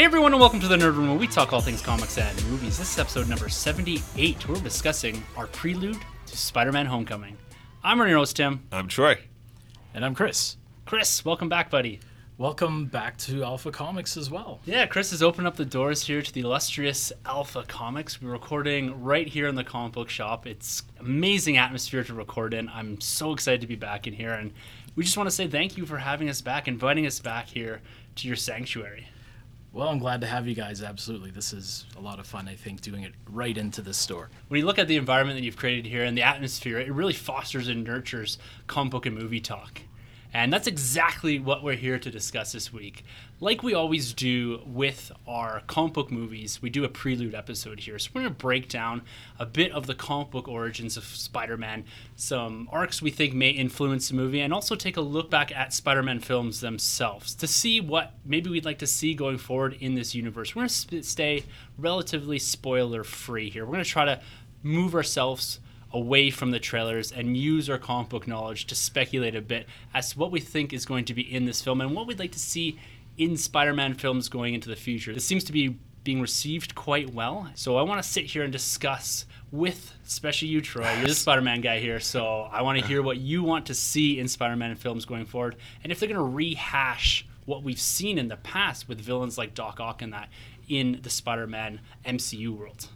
Hey everyone, and welcome to the Nerd Room where we talk all things comics and movies. This is episode number 78. We're discussing our prelude to Spider Man Homecoming. I'm your host, Tim. I'm Troy. And I'm Chris. Chris, welcome back, buddy. Welcome back to Alpha Comics as well. Yeah, Chris has opened up the doors here to the illustrious Alpha Comics. We're recording right here in the comic book shop. It's amazing atmosphere to record in. I'm so excited to be back in here, and we just want to say thank you for having us back, inviting us back here to your sanctuary. Well, I'm glad to have you guys. Absolutely. This is a lot of fun, I think, doing it right into the store. When you look at the environment that you've created here and the atmosphere, it really fosters and nurtures comic book and movie talk. And that's exactly what we're here to discuss this week. Like we always do with our comic book movies, we do a prelude episode here. So we're going to break down a bit of the comic book origins of Spider Man, some arcs we think may influence the movie, and also take a look back at Spider Man films themselves to see what maybe we'd like to see going forward in this universe. We're going to stay relatively spoiler free here. We're going to try to move ourselves away from the trailers and use our comic book knowledge to speculate a bit as to what we think is going to be in this film and what we'd like to see in Spider-Man films going into the future. This seems to be being received quite well. So I want to sit here and discuss with especially you, Troy. You're the Spider-Man guy here, so I want to hear what you want to see in Spider-Man films going forward, and if they're going to rehash what we've seen in the past with villains like Doc Ock and that in the Spider-Man MCU world.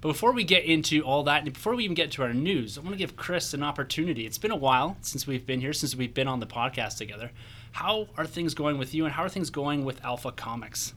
But before we get into all that, and before we even get to our news, I want to give Chris an opportunity. It's been a while since we've been here, since we've been on the podcast together. How are things going with you, and how are things going with Alpha Comics?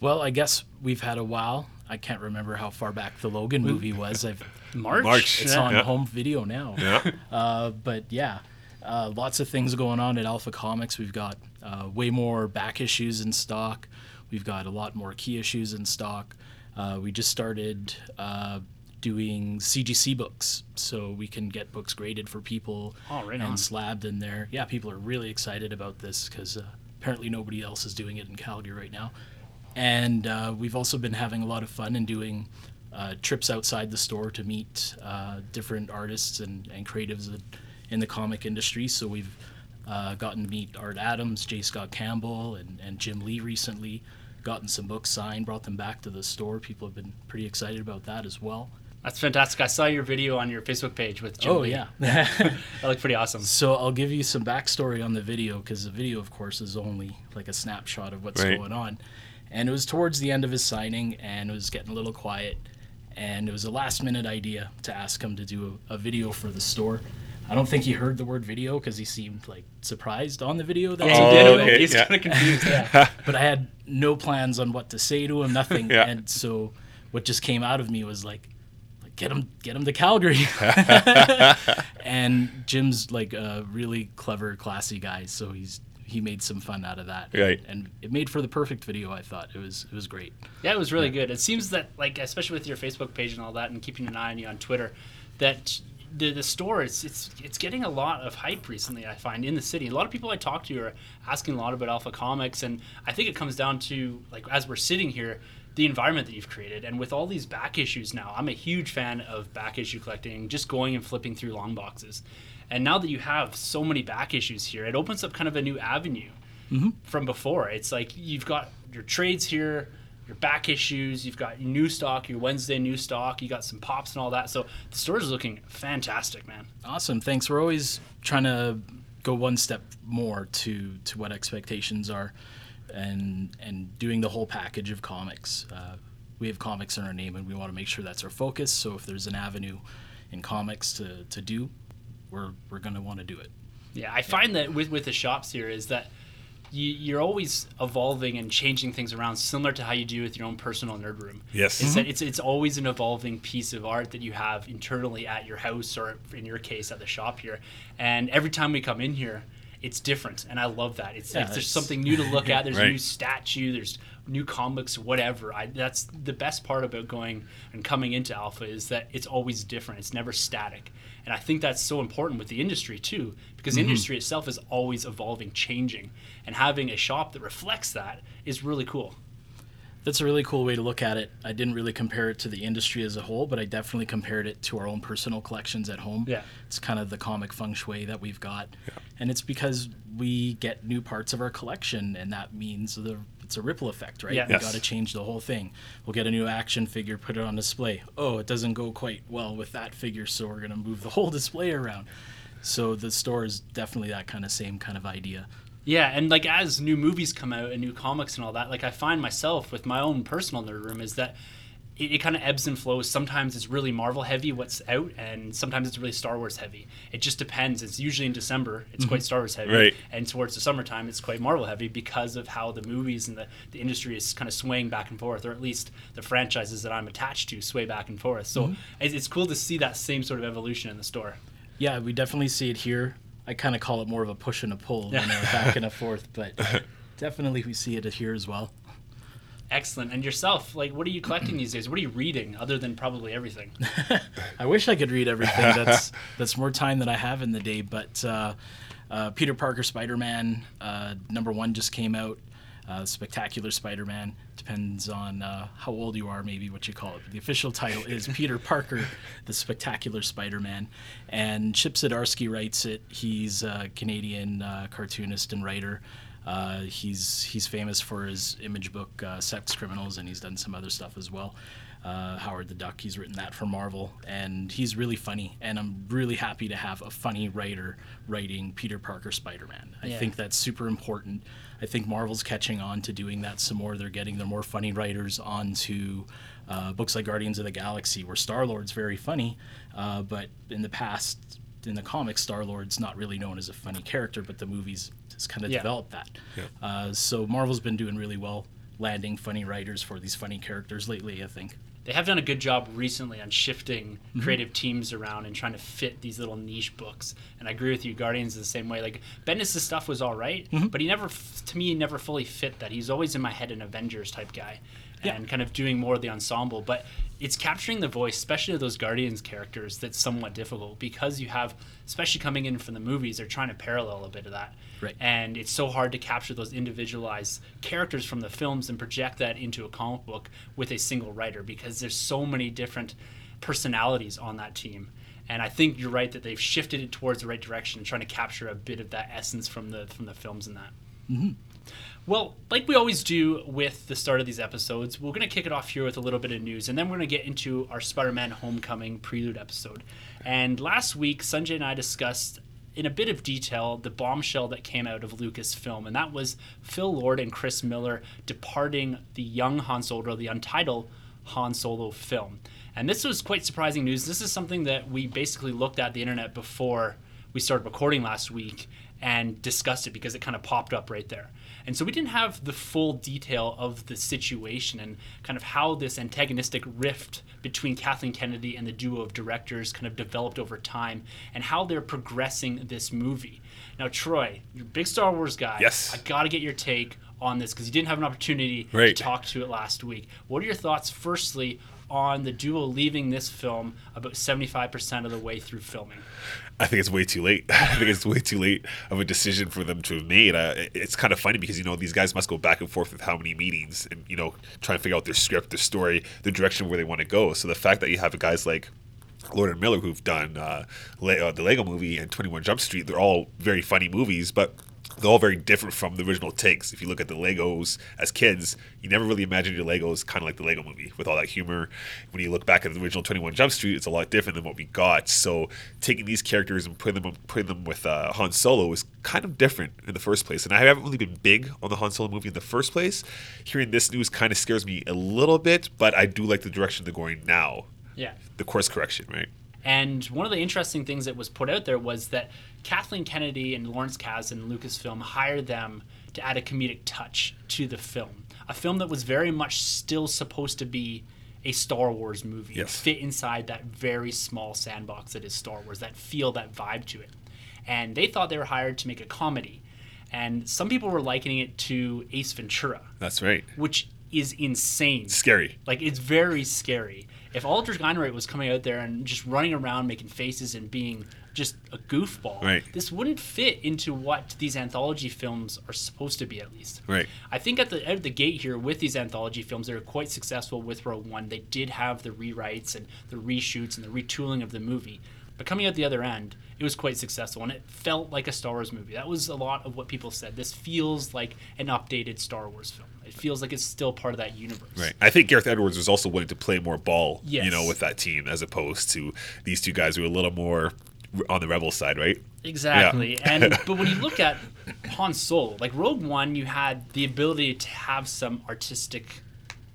Well, I guess we've had a while. I can't remember how far back the Logan movie was. I've March. March. it's Yeah. on Yeah. home video now. Yeah. Uh, but yeah, uh, lots of things going on at Alpha Comics. We've got uh, way more back issues in stock. We've got a lot more key issues in stock. Uh, we just started uh, doing CGC books, so we can get books graded for people Oh, right and on. slabbed in there. Yeah, people are really excited about this because uh, apparently nobody else is doing it in Calgary right now. And uh, we've also been having a lot of fun and doing uh, trips outside the store to meet uh, different artists and, and creatives in- in the comic industry. So we've uh, gotten to meet Art Adams, J. Scott Campbell, and, and Jim Lee recently. Gotten some books signed, brought them back to the store. People have been pretty excited about that as well. That's fantastic. I saw your video on your Facebook page with Jim oh, Lee. yeah. That looked pretty awesome. So I'll give you some backstory on the video because the video, of course, is only like a snapshot of what's Right. going on. And it was towards the end of his signing, and it was getting a little quiet. And it was a last minute idea to ask him to do a, a video for the store. I don't think he heard the word video because he seemed like surprised on the video that Yeah, I he Oh, did. did. okay, He's yeah. kind of confused. Yeah. But I had no plans on what to say to him, nothing. Yeah. And so what just came out of me was like, like get him, get him to Calgary. and Jim's like a really clever, classy guy, so he's he made some fun out of that. Right. And it made for the perfect video. I thought it was it was great. Yeah, it was really good. It seems that, like, especially with your Facebook page and all that, and keeping an eye on you on Twitter, that the the store it's it's it's getting a lot of hype recently. I find in the city, a lot of people I talk to are asking a lot about Alpha Comics, and I think it comes down to like as we're sitting here. The environment that you've created, and with all these back issues now, I'm a huge fan of back issue collecting, just going and flipping through long boxes. And now that you have so many back issues here, it opens up kind of a new avenue mm-hmm. from before. It's like you've got your trades here, your back issues, you've got new stock, your Wednesday new stock, you got some pops and all that. So the store is looking fantastic, man. Awesome. Thanks. We're always trying to go one step more to to what expectations are, and and doing the whole package of comics. Uh, we have comics in our name, and we want to make sure that's our focus. So if there's an avenue in comics to, to do, we're we're gonna want to do it. Yeah, I find that with with the shops here is that you, you're always evolving and changing things around, similar to how you do with your own personal nerd room. Yes. It's that mm-hmm. it's it's always an evolving piece of art that you have internally at your house, or in your case, at the shop here. And every time we come in here, it's different, and I love that. It's Yeah, like there's something new to look at. There's a new statue. There's new comics, whatever. I, that's the best part about going and coming into Alpha is that it's always different. It's never static, and I think that's so important with the industry too, because the mm-hmm. industry itself is always evolving, changing, and having a shop that reflects that is really cool. That's a really cool way to look at it. I didn't really compare it to the industry as a whole, but I definitely compared it to our own personal collections at home. Yeah. It's kind of the comic feng shui that we've got. And it's because we get new parts of our collection, and that means the it's a ripple effect, right? Yeah. We Yes. got to change the whole thing. We'll get a new action figure, put it on display. Oh, it doesn't go quite well with that figure, so we're going to move the whole display around. So the store is definitely that kind of same kind of idea. Yeah, and like as new movies come out and new comics and all that, like I find myself with my own personal nerd room is that it, it kind of ebbs and flows. Sometimes it's really Marvel heavy what's out, and sometimes it's really Star Wars heavy. It just depends. It's usually in December, it's quite mm-hmm. Star Wars heavy, Right. and towards the summertime, it's quite Marvel heavy because of how the movies and the, the industry is kind of swaying back and forth, or at least the franchises that I'm attached to sway back and forth. So mm-hmm. it's, it's cool to see that same sort of evolution in the store. Yeah, we definitely see it here. I kind of call it more of a push and a pull than a back and a forth, but definitely we see it here as well. Excellent. And yourself, like, what are you collecting these days? What are you reading, other than probably everything? I wish I could read everything. That's that's more time than I have in the day. But uh, uh, Peter Parker Spider Man uh, number one just came out. Uh, Spectacular Spider Man depends on uh, how old you are, maybe what you call it. But the official title is Peter Parker, the Spectacular Spider Man, and Chip Zdarsky writes it. He's a Canadian uh, cartoonist and writer. Uh, he's he's famous for his image book uh, Sex Criminals, and he's done some other stuff as well. Uh, Howard the Duck, he's written that for Marvel, and he's really funny. And I'm really happy to have a funny writer writing Peter Parker Spider-Man. I Yeah. think that's super important. I think Marvel's catching on to doing that some more. They're getting their more funny writers onto uh, books like Guardians of the Galaxy, where Star Lord's very funny, uh, but in the past, in the comics, Star Lord's not really known as a funny character, but the movies has kind of Yeah. developed that. Uh, so Marvel's been doing really well landing funny writers for these funny characters lately, I think. They have done a good job recently on shifting creative teams around and trying to fit these little niche books. And I agree with you, Guardians is the same way. Like Bendis' stuff was all right, but he never, to me, never fully fit that. He's always in my head an Avengers type guy, and kind of doing more of the ensemble. But it's capturing the voice, especially of those Guardians characters, that's somewhat difficult because you have, especially coming in from the movies, they're trying to parallel a bit of that. Right. And it's so hard to capture those individualized characters from the films and project that into a comic book with a single writer because there's so many different personalities on that team. And I think you're right that they've shifted it towards the right direction, trying to capture a bit of that essence from the from the films and that. Mm-hmm. Well, like we always do with the start of these episodes, we're going to kick it off here with a little bit of news, and then we're going to get into our Spider Man Homecoming prelude episode. And last week, Sanjay and I discussed in a bit of detail the bombshell that came out of Lucasfilm, and that was Phil Lord and Chris Miller departing the young Han Solo, the untitled Han Solo film. And this was quite surprising news. This is something that we basically looked at the internet before we started recording last week and discussed it because it kind of popped up right there. And so we didn't have the full detail of the situation and kind of how this antagonistic rift between Kathleen Kennedy and the duo of directors kind of developed over time and how they're progressing this movie. Now, Troy, you're a big Star Wars guy. Yes. I got to get your take on this because you didn't have an opportunity Right. to talk to it last week. What are your thoughts, firstly, on the duo leaving this film about 75% of the way through filming? I think it's way too late. I think it's way too late of a decision for them to have made. Uh, it's kind of funny because you know these guys must go back and forth with how many meetings and you know try and figure out their script, their story, the direction where they want to go. So the fact that you have guys like Lord and Miller who've done uh, Le- uh, the Lego Movie and Twenty One Jump Street, they're all very funny movies, but they're all very different from the original takes. If you look at the Legos as kids, you never really imagined your Legos kind of like the Lego movie with all that humor. When you look back at the original 21 Jump Street, it's a lot different than what we got. So taking these characters and putting them putting them with uh, Han Solo is kind of different in the first place. And I haven't really been big on the Han Solo movie in the first place. Hearing this news kind of scares me a little bit, but I do like the direction they're going now. Yeah. The course correction, right? And one of the interesting things that was put out there was that Kathleen Kennedy and Lawrence Kasdan and Lucasfilm hired them to add a comedic touch to the film. A film that was very much still supposed to be a Star Wars movie. Yes. Fit inside that very small sandbox that is Star Wars, that feel, that vibe to it. and they thought they were hired to make a comedy. And some people were likening it to Ace Ventura, That's right. which is insane. Scary. Like it's very scary. If Aldrich Ehrenreich was coming out there and just running around making faces and being just a goofball, Right. this wouldn't fit into what these anthology films are supposed to be at least. Right. I think at the out of the gate here with these anthology films, they were quite successful with Rogue One. They did have the rewrites and the reshoots and the retooling of the movie. But coming out the other end, it was quite successful and it felt like a Star Wars movie. That was a lot of what people said. This feels like an updated Star Wars film. It feels like it's still part of that universe. Right. I think Gareth Edwards was also willing to play more ball, you know, with that team as opposed to these two guys who were a little more on the rebel side, right? Exactly. and but when you look at Han Solo, like Rogue One, you had the ability to have some artistic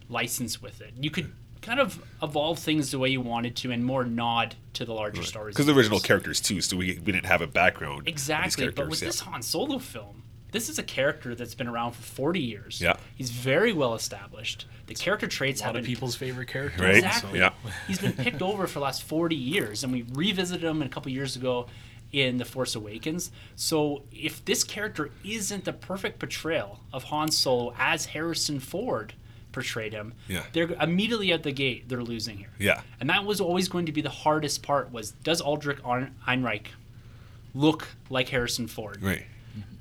license with it. You could kind of evolve things the way you wanted to and more nod to the larger Star Wars. Because the original characters too, so we, we didn't have a background. Exactly. But with yeah. this Han Solo film, this is a character that's been around for 40 years. Yeah. He's very well established. The character traits A lot have of been people's favorite character. Right? Exactly. Yeah. He's been picked over for the last 40 years, and we revisited him a couple years ago in The Force Awakens. So if this character isn't the perfect portrayal of Han Solo as Harrison Ford portrayed him, Yeah. they're immediately at the gate, they're losing here. Yeah. And that was always going to be the hardest part was does Aldrich Ein- Ehrenreich look like Harrison Ford? Right.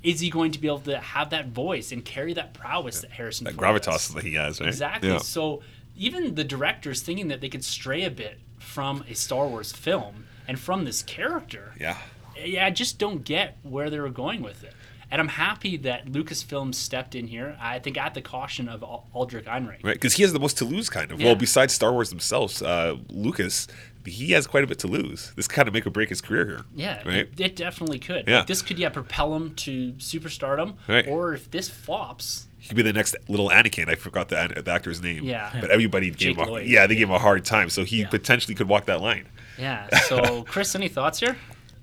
Is he going to be able to have that voice and carry that prowess that Harrison That gravitas that he has, right? Exactly. Yeah. So even the directors thinking that they could stray a bit from a Star Wars film and from this character, yeah. yeah, I just don't get where they were going with it. And I'm happy that Lucasfilm stepped in here. I think at the caution of Aldrich Ehrenreich. Right, because he has the most to lose, kind of. Yeah. Well, besides Star Wars themselves, uh, Lucas, he has quite a bit to lose. This kind of make or break his career here. Yeah, Right. it, it definitely could. Yeah. Like, this could yeah propel him to superstardom, Right. or if this flops, He could be the next little Anakin. I forgot the, the actor's name. Yeah. But everybody gave Jake him a, Lloyd. yeah, they gave him a hard time. So he Yeah. potentially could walk that line. yeah. So Chris, any thoughts here?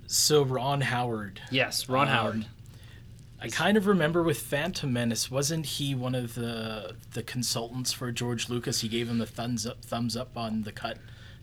So Ron Howard. Yes, Ron Um, Howard. I kind of remember with Phantom Menace, wasn't he one of the the consultants for George Lucas? He gave him the thumbs up thumbs up on the cut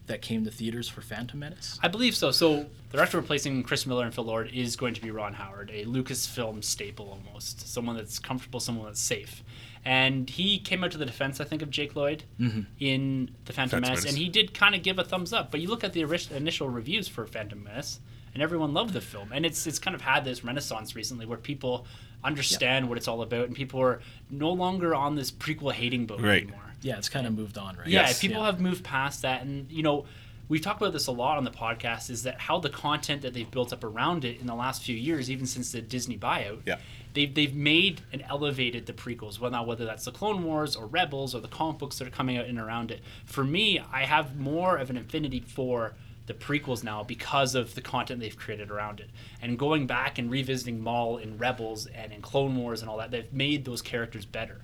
that came to theaters for Phantom Menace. I believe so. So the director replacing Chris Miller and Phil Lord is going to be Ron Howard, a Lucasfilm staple almost, someone that's comfortable, someone that's safe. And he came out to the defense, I think, of Jake Lloyd mm-hmm. in the Phantom Phantom Menace, Menace. and he did kind of give a thumbs up. But you look at the ori- initial reviews for Phantom Menace, and everyone loved the film, and it's it's kind of had this renaissance recently where people understand what it's all about, and people are no longer on this prequel hating boat Right. anymore. Yeah, it's kind of moved on, right? Yeah, Yes. people Yeah. have moved past that, and you know, we've talked about this a lot on the podcast. Is that how the content that they've built up around it in the last few years, even since the Disney buyout, Yeah. they've they've made and elevated the prequels. Well, now whether that's the Clone Wars or Rebels or the comic books that are coming out in and around it. For me, I have more of an affinity for the prequels now because of the content they've created around it. And going back and revisiting Maul in Rebels and in Clone Wars and all that, they've made those characters better.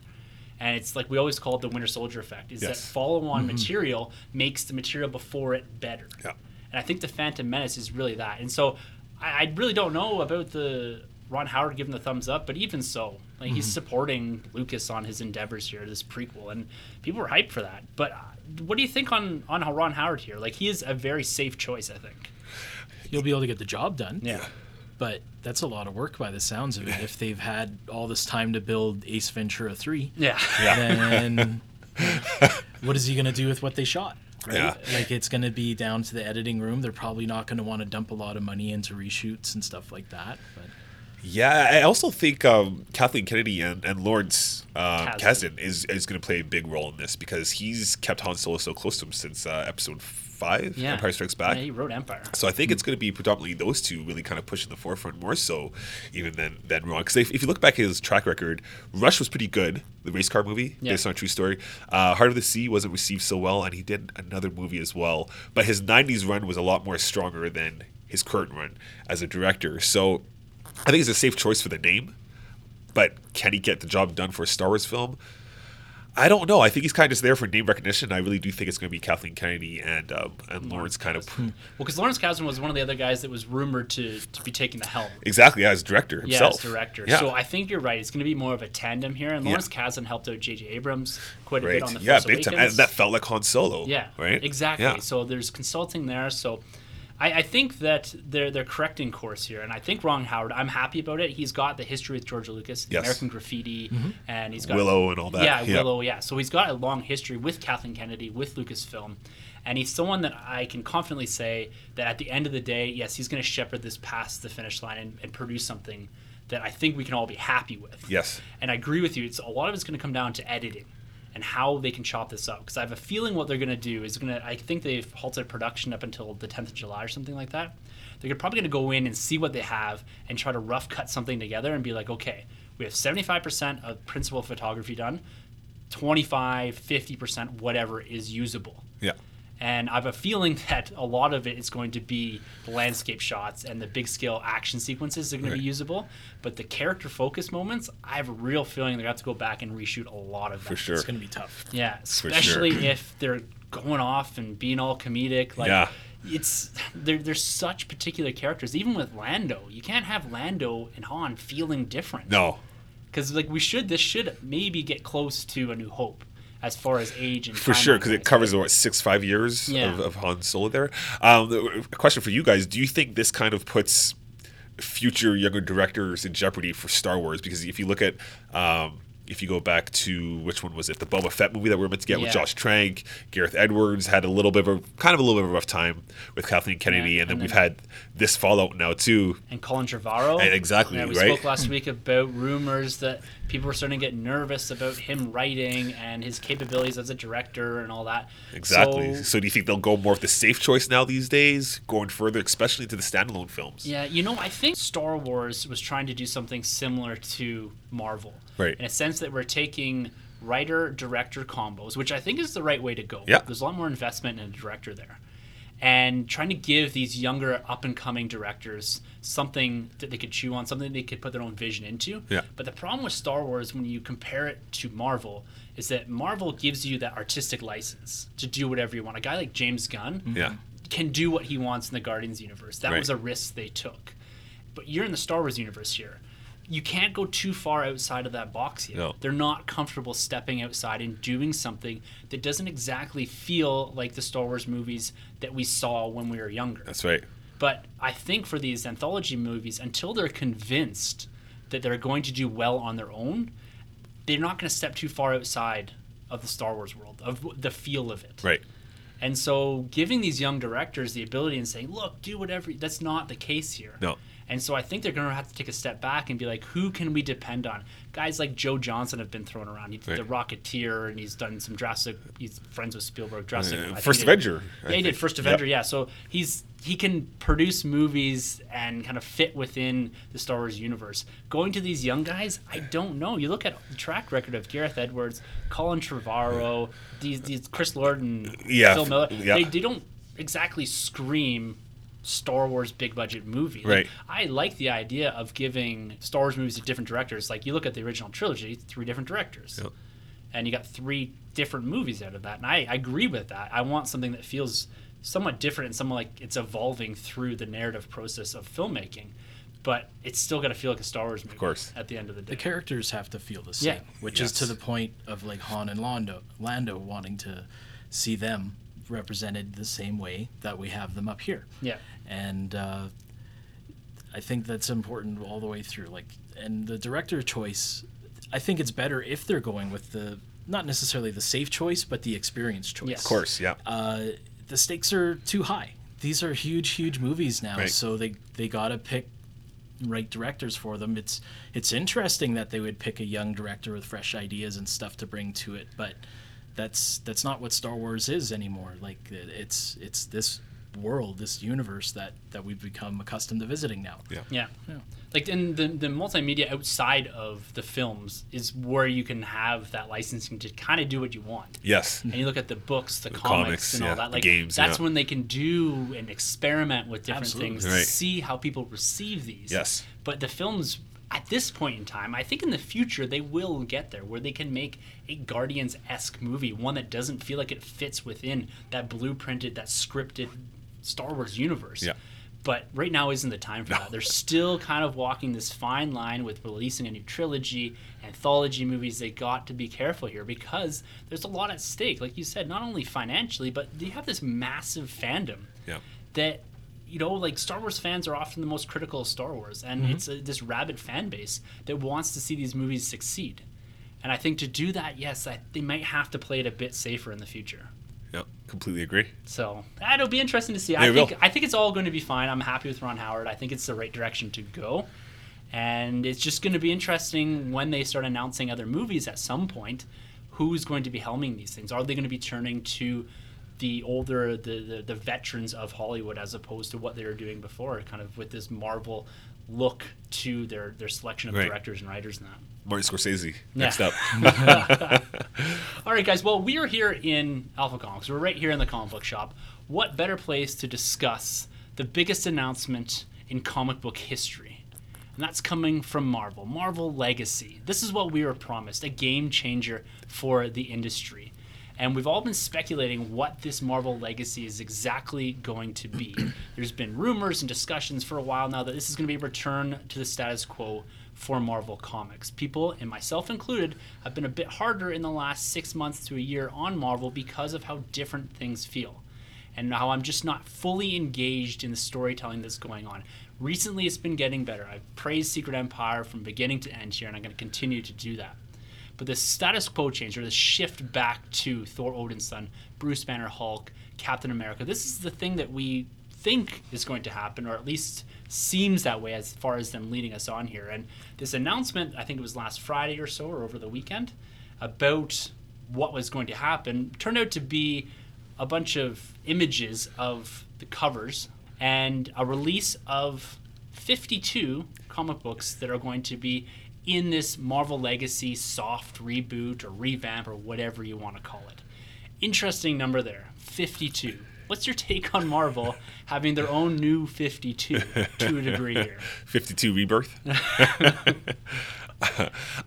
And it's like we always call it the Winter Soldier effect. Is that follow-on material makes the material before it better. Yeah. And I think the Phantom Menace is really that. And so I, I really don't know about the Ron Howard giving the thumbs up, but even so, like he's supporting Lucas on his endeavors here, this prequel, and people were hyped for that. But uh, what do you think on on Ron Howard here? Like he is a very safe choice, I think. You'll be able to get the job done. Yeah. But that's a lot of work by the sounds of it. If they've had all this time to build Ace Ventura 3, Yeah. then what is he going to do with what they shot? Right? Yeah. Like it's going to be down to the editing room. They're probably not going to want to dump a lot of money into reshoots and stuff like that. But Yeah, I also think um, Kathleen Kennedy and, and Lawrence uh, Kasdan. Kasdan is, is going to play a big role in this because he's kept Han Solo so close to him since uh, episode five, Yeah. Empire Strikes Back. Yeah, he wrote Empire. So I think it's going to be predominantly those two really kind of push pushing the forefront more so even than than Ron. Because if, if you look back at his track record, Rush was pretty good, the race car movie Yeah. based on a true story. Uh, Heart of the Sea wasn't received so well, and he did another movie as well. But his '90s run was a lot more stronger than his current run as a director. So I think it's a safe choice for the name. But can he get the job done for a Star Wars film? I don't know. I think he's kind of just there for name recognition. I really do think it's going to be Kathleen Kennedy and um, and Lawrence kind of Well, because Lawrence Kasdan was one of the other guys that was rumored to, to be taking the helm. exactly as director Yeah, himself. as director. Yeah. So I think you're right. It's going to be more of a tandem here. And Yeah. Lawrence Kasdan helped out J.J. Abrams quite a right. bit on the yeah, big time. And that felt like Han Solo. Yeah, Right. Exactly. Yeah. So there's consulting there. So I, I think that they're they're correcting course here, and I think Ron Howard. I'm happy about it. He's got the history with George Lucas, Yes. American Graffiti, mm-hmm. and he's got Willow and all that. Yeah, Yeah. Willow. Yeah, so he's got a long history with Kathleen Kennedy, with Lucasfilm, and he's someone that I can confidently say that at the end of the day, yes, he's going to shepherd this past the finish line and, and produce something that I think we can all be happy with. Yes. And I agree with you. It's a lot of it's going to come down to editing and how they can chop this up. Because I have a feeling what they're going to do is going to. I think they've halted production up until the 10th of July or something like that. They're probably going to go in and see what they have and try to rough cut something together and be like, okay, we have 75% of principal photography done, 25, 50%, whatever is usable. Yeah. And I have a feeling that a lot of it is going to be the landscape shots and the big scale action sequences are going to be usable. But the character focus moments, I have a real feeling they're going to have to go back and reshoot a lot of that. For sure. It's going to be tough. Yeah, sure. especially if they're going off and being all comedic. Like, Yeah. it's they're, they're such particular characters. Even with Lando, you can't have Lando and Han feeling different. No. because like we should, this should maybe get close to A New Hope as far as age and For sure, because it covers what six, five years Yeah. of, of Han Solo there. Um, a question for you guys: Do you think this kind of puts future younger directors in jeopardy for Star Wars? Because if you look at, um, if you go back to which one was it, the Boba Fett movie that we were meant to get with Josh Trank, Gareth Edwards had a little bit of a kind of a little bit of a rough time with Kathleen Kennedy, Yeah, and then and we've then- had this fallout now too. and Colin Trevorrow. And exactly, Yeah, we right? spoke last week about rumors that people were starting to get nervous about him writing and his capabilities as a director and all that. Exactly. So, So, do you think they'll go more of the safe choice now these days, going further, especially to the standalone films? yeah, you know, I think Star Wars was trying to do something similar to Marvel. Right. In a sense that we're taking writer director combos, which I think is the right way to go. Yeah. There's a lot more investment in a director there. And trying to give these younger up and coming directors something that they could chew on, something they could put their own vision into. Yeah. But the problem with Star Wars when you compare it to Marvel is that Marvel gives you that artistic license to do whatever you want. A guy like James Gunn mm-hmm. Yeah. can do what he wants in the Guardians universe. That Right. was a risk they took. But you're in the Star Wars universe here. You can't go too far outside of that box yet. No. They're not comfortable stepping outside and doing something that doesn't exactly feel like the Star Wars movies that we saw when we were younger. That's right. But I think for these anthology movies, until they're convinced that they're going to do well on their own, they're not going to step too far outside of the Star Wars world, of the feel of it. Right. And so giving these young directors the ability and saying, look, do whatever, that's not the case here. No. And so I think they're going to have to take a step back and be like, who can we depend on? Guys like Joe Johnston have been thrown around. He's the Rocketeer, and he's done some Jurassic. He's friends with Spielberg. Jurassic. Uh, First Avenger, I Yeah, he did. First Yep. Avenger. Yeah, so he's he can produce movies and kind of fit within the Star Wars universe. Going to these young guys, I don't know. You look at the track record of Gareth Edwards, Colin Trevorrow, these these Chris Lord and Yeah, Phil Miller. yeah. They, they don't exactly scream Star Wars big budget movie. Like, Right. I like the idea of giving Star Wars movies to different directors. Like you look at the original trilogy, three different directors. Yep. And you got three different movies out of that. And I, I agree with that. I want something that feels somewhat different and somewhat like it's evolving through the narrative process of filmmaking. But it's still gonna feel like a Star Wars movie. Of course. At the end of the day. The characters have to feel the same, Yeah. which is to the point of like Han and Lando, Lando wanting to see them represented the same way that we have them up here. yeah. and uh, I think that's important all the way through. Like, and the director choice, I think it's better if they're going with the not necessarily the safe choice, but the experience choice. Yes. Of course. Yeah. Uh, the stakes are too high. These are huge, huge movies now, Right. so they they gotta pick right directors for them. It's it's interesting that they would pick a young director with fresh ideas and stuff to bring to it, but that's that's not what Star Wars is anymore. Like it's it's this world, this universe that that we've become accustomed to visiting now. Yeah. Yeah. Yeah. Like in the the multimedia outside of the films is where you can have that licensing to kind of do what you want. Yes. And you look at the books, the, comics, comics, and all yeah, that. the Like games, that's yeah. when they can do and experiment with different Absolutely. things Right. to see how people receive these. Yes. But the films at this point in time, I think in the future they will get there where they can make a Guardians esque movie, one that doesn't feel like it fits within that blueprinted, that scripted Star Wars universe. Yeah. But right now isn't the time for that. They're still kind of walking this fine line with releasing a new trilogy, anthology movies. They got to be careful here because there's a lot at stake. Like you said, not only financially, but you have this massive fandom Yeah. that you know, like Star Wars fans are often the most critical of Star Wars, and mm-hmm. it's a, this rabid fan base that wants to see these movies succeed. And I think to do that, yes, I, they might have to play it a bit safer in the future. Yep, completely agree. So it'll be interesting to see. I Yeah, it think will. I think it's all going to be fine. I'm happy with Ron Howard. I think it's the right direction to go, and it's just going to be interesting when they start announcing other movies at some point. Who's going to be helming these things? Are they going to be turning to the older, the, the the veterans of Hollywood as opposed to what they were doing before, kind of with this Marvel look to their their selection of Right. directors and writers and that. Martin Scorsese. Yeah. Next up. All right, guys. Well, we are here in Alpha Comics. We're right here in the comic book shop. What better place to discuss the biggest announcement in comic book history? And that's coming from Marvel. Marvel Legacy. This is what we were promised a game changer for the industry. And we've all been speculating what this Marvel Legacy is exactly going to be. There's been rumors and discussions for a while now that this is going to be a return to the status quo for Marvel Comics. People, and myself included, have been a bit harder in the last six months to a year on Marvel because of how different things feel and how I'm just not fully engaged in the storytelling that's going on. Recently, it's been getting better. I've praised Secret Empire from beginning to end here, and I'm going to continue to do that. But the status quo change, or the shift back to Thor Odinson, Bruce Banner Hulk, Captain America, this is the thing that we think is going to happen, or at least seems that way as far as them leading us on here. And this announcement, I think it was last Friday or so, or over the weekend, about what was going to happen, turned out to be a bunch of images of the covers and a release of 52 comic books that are going to be in this Marvel Legacy soft reboot or revamp or whatever you want to call it. Interesting number there 52. What's your take on Marvel having their own new 52 to a degree here? 52 Rebirth.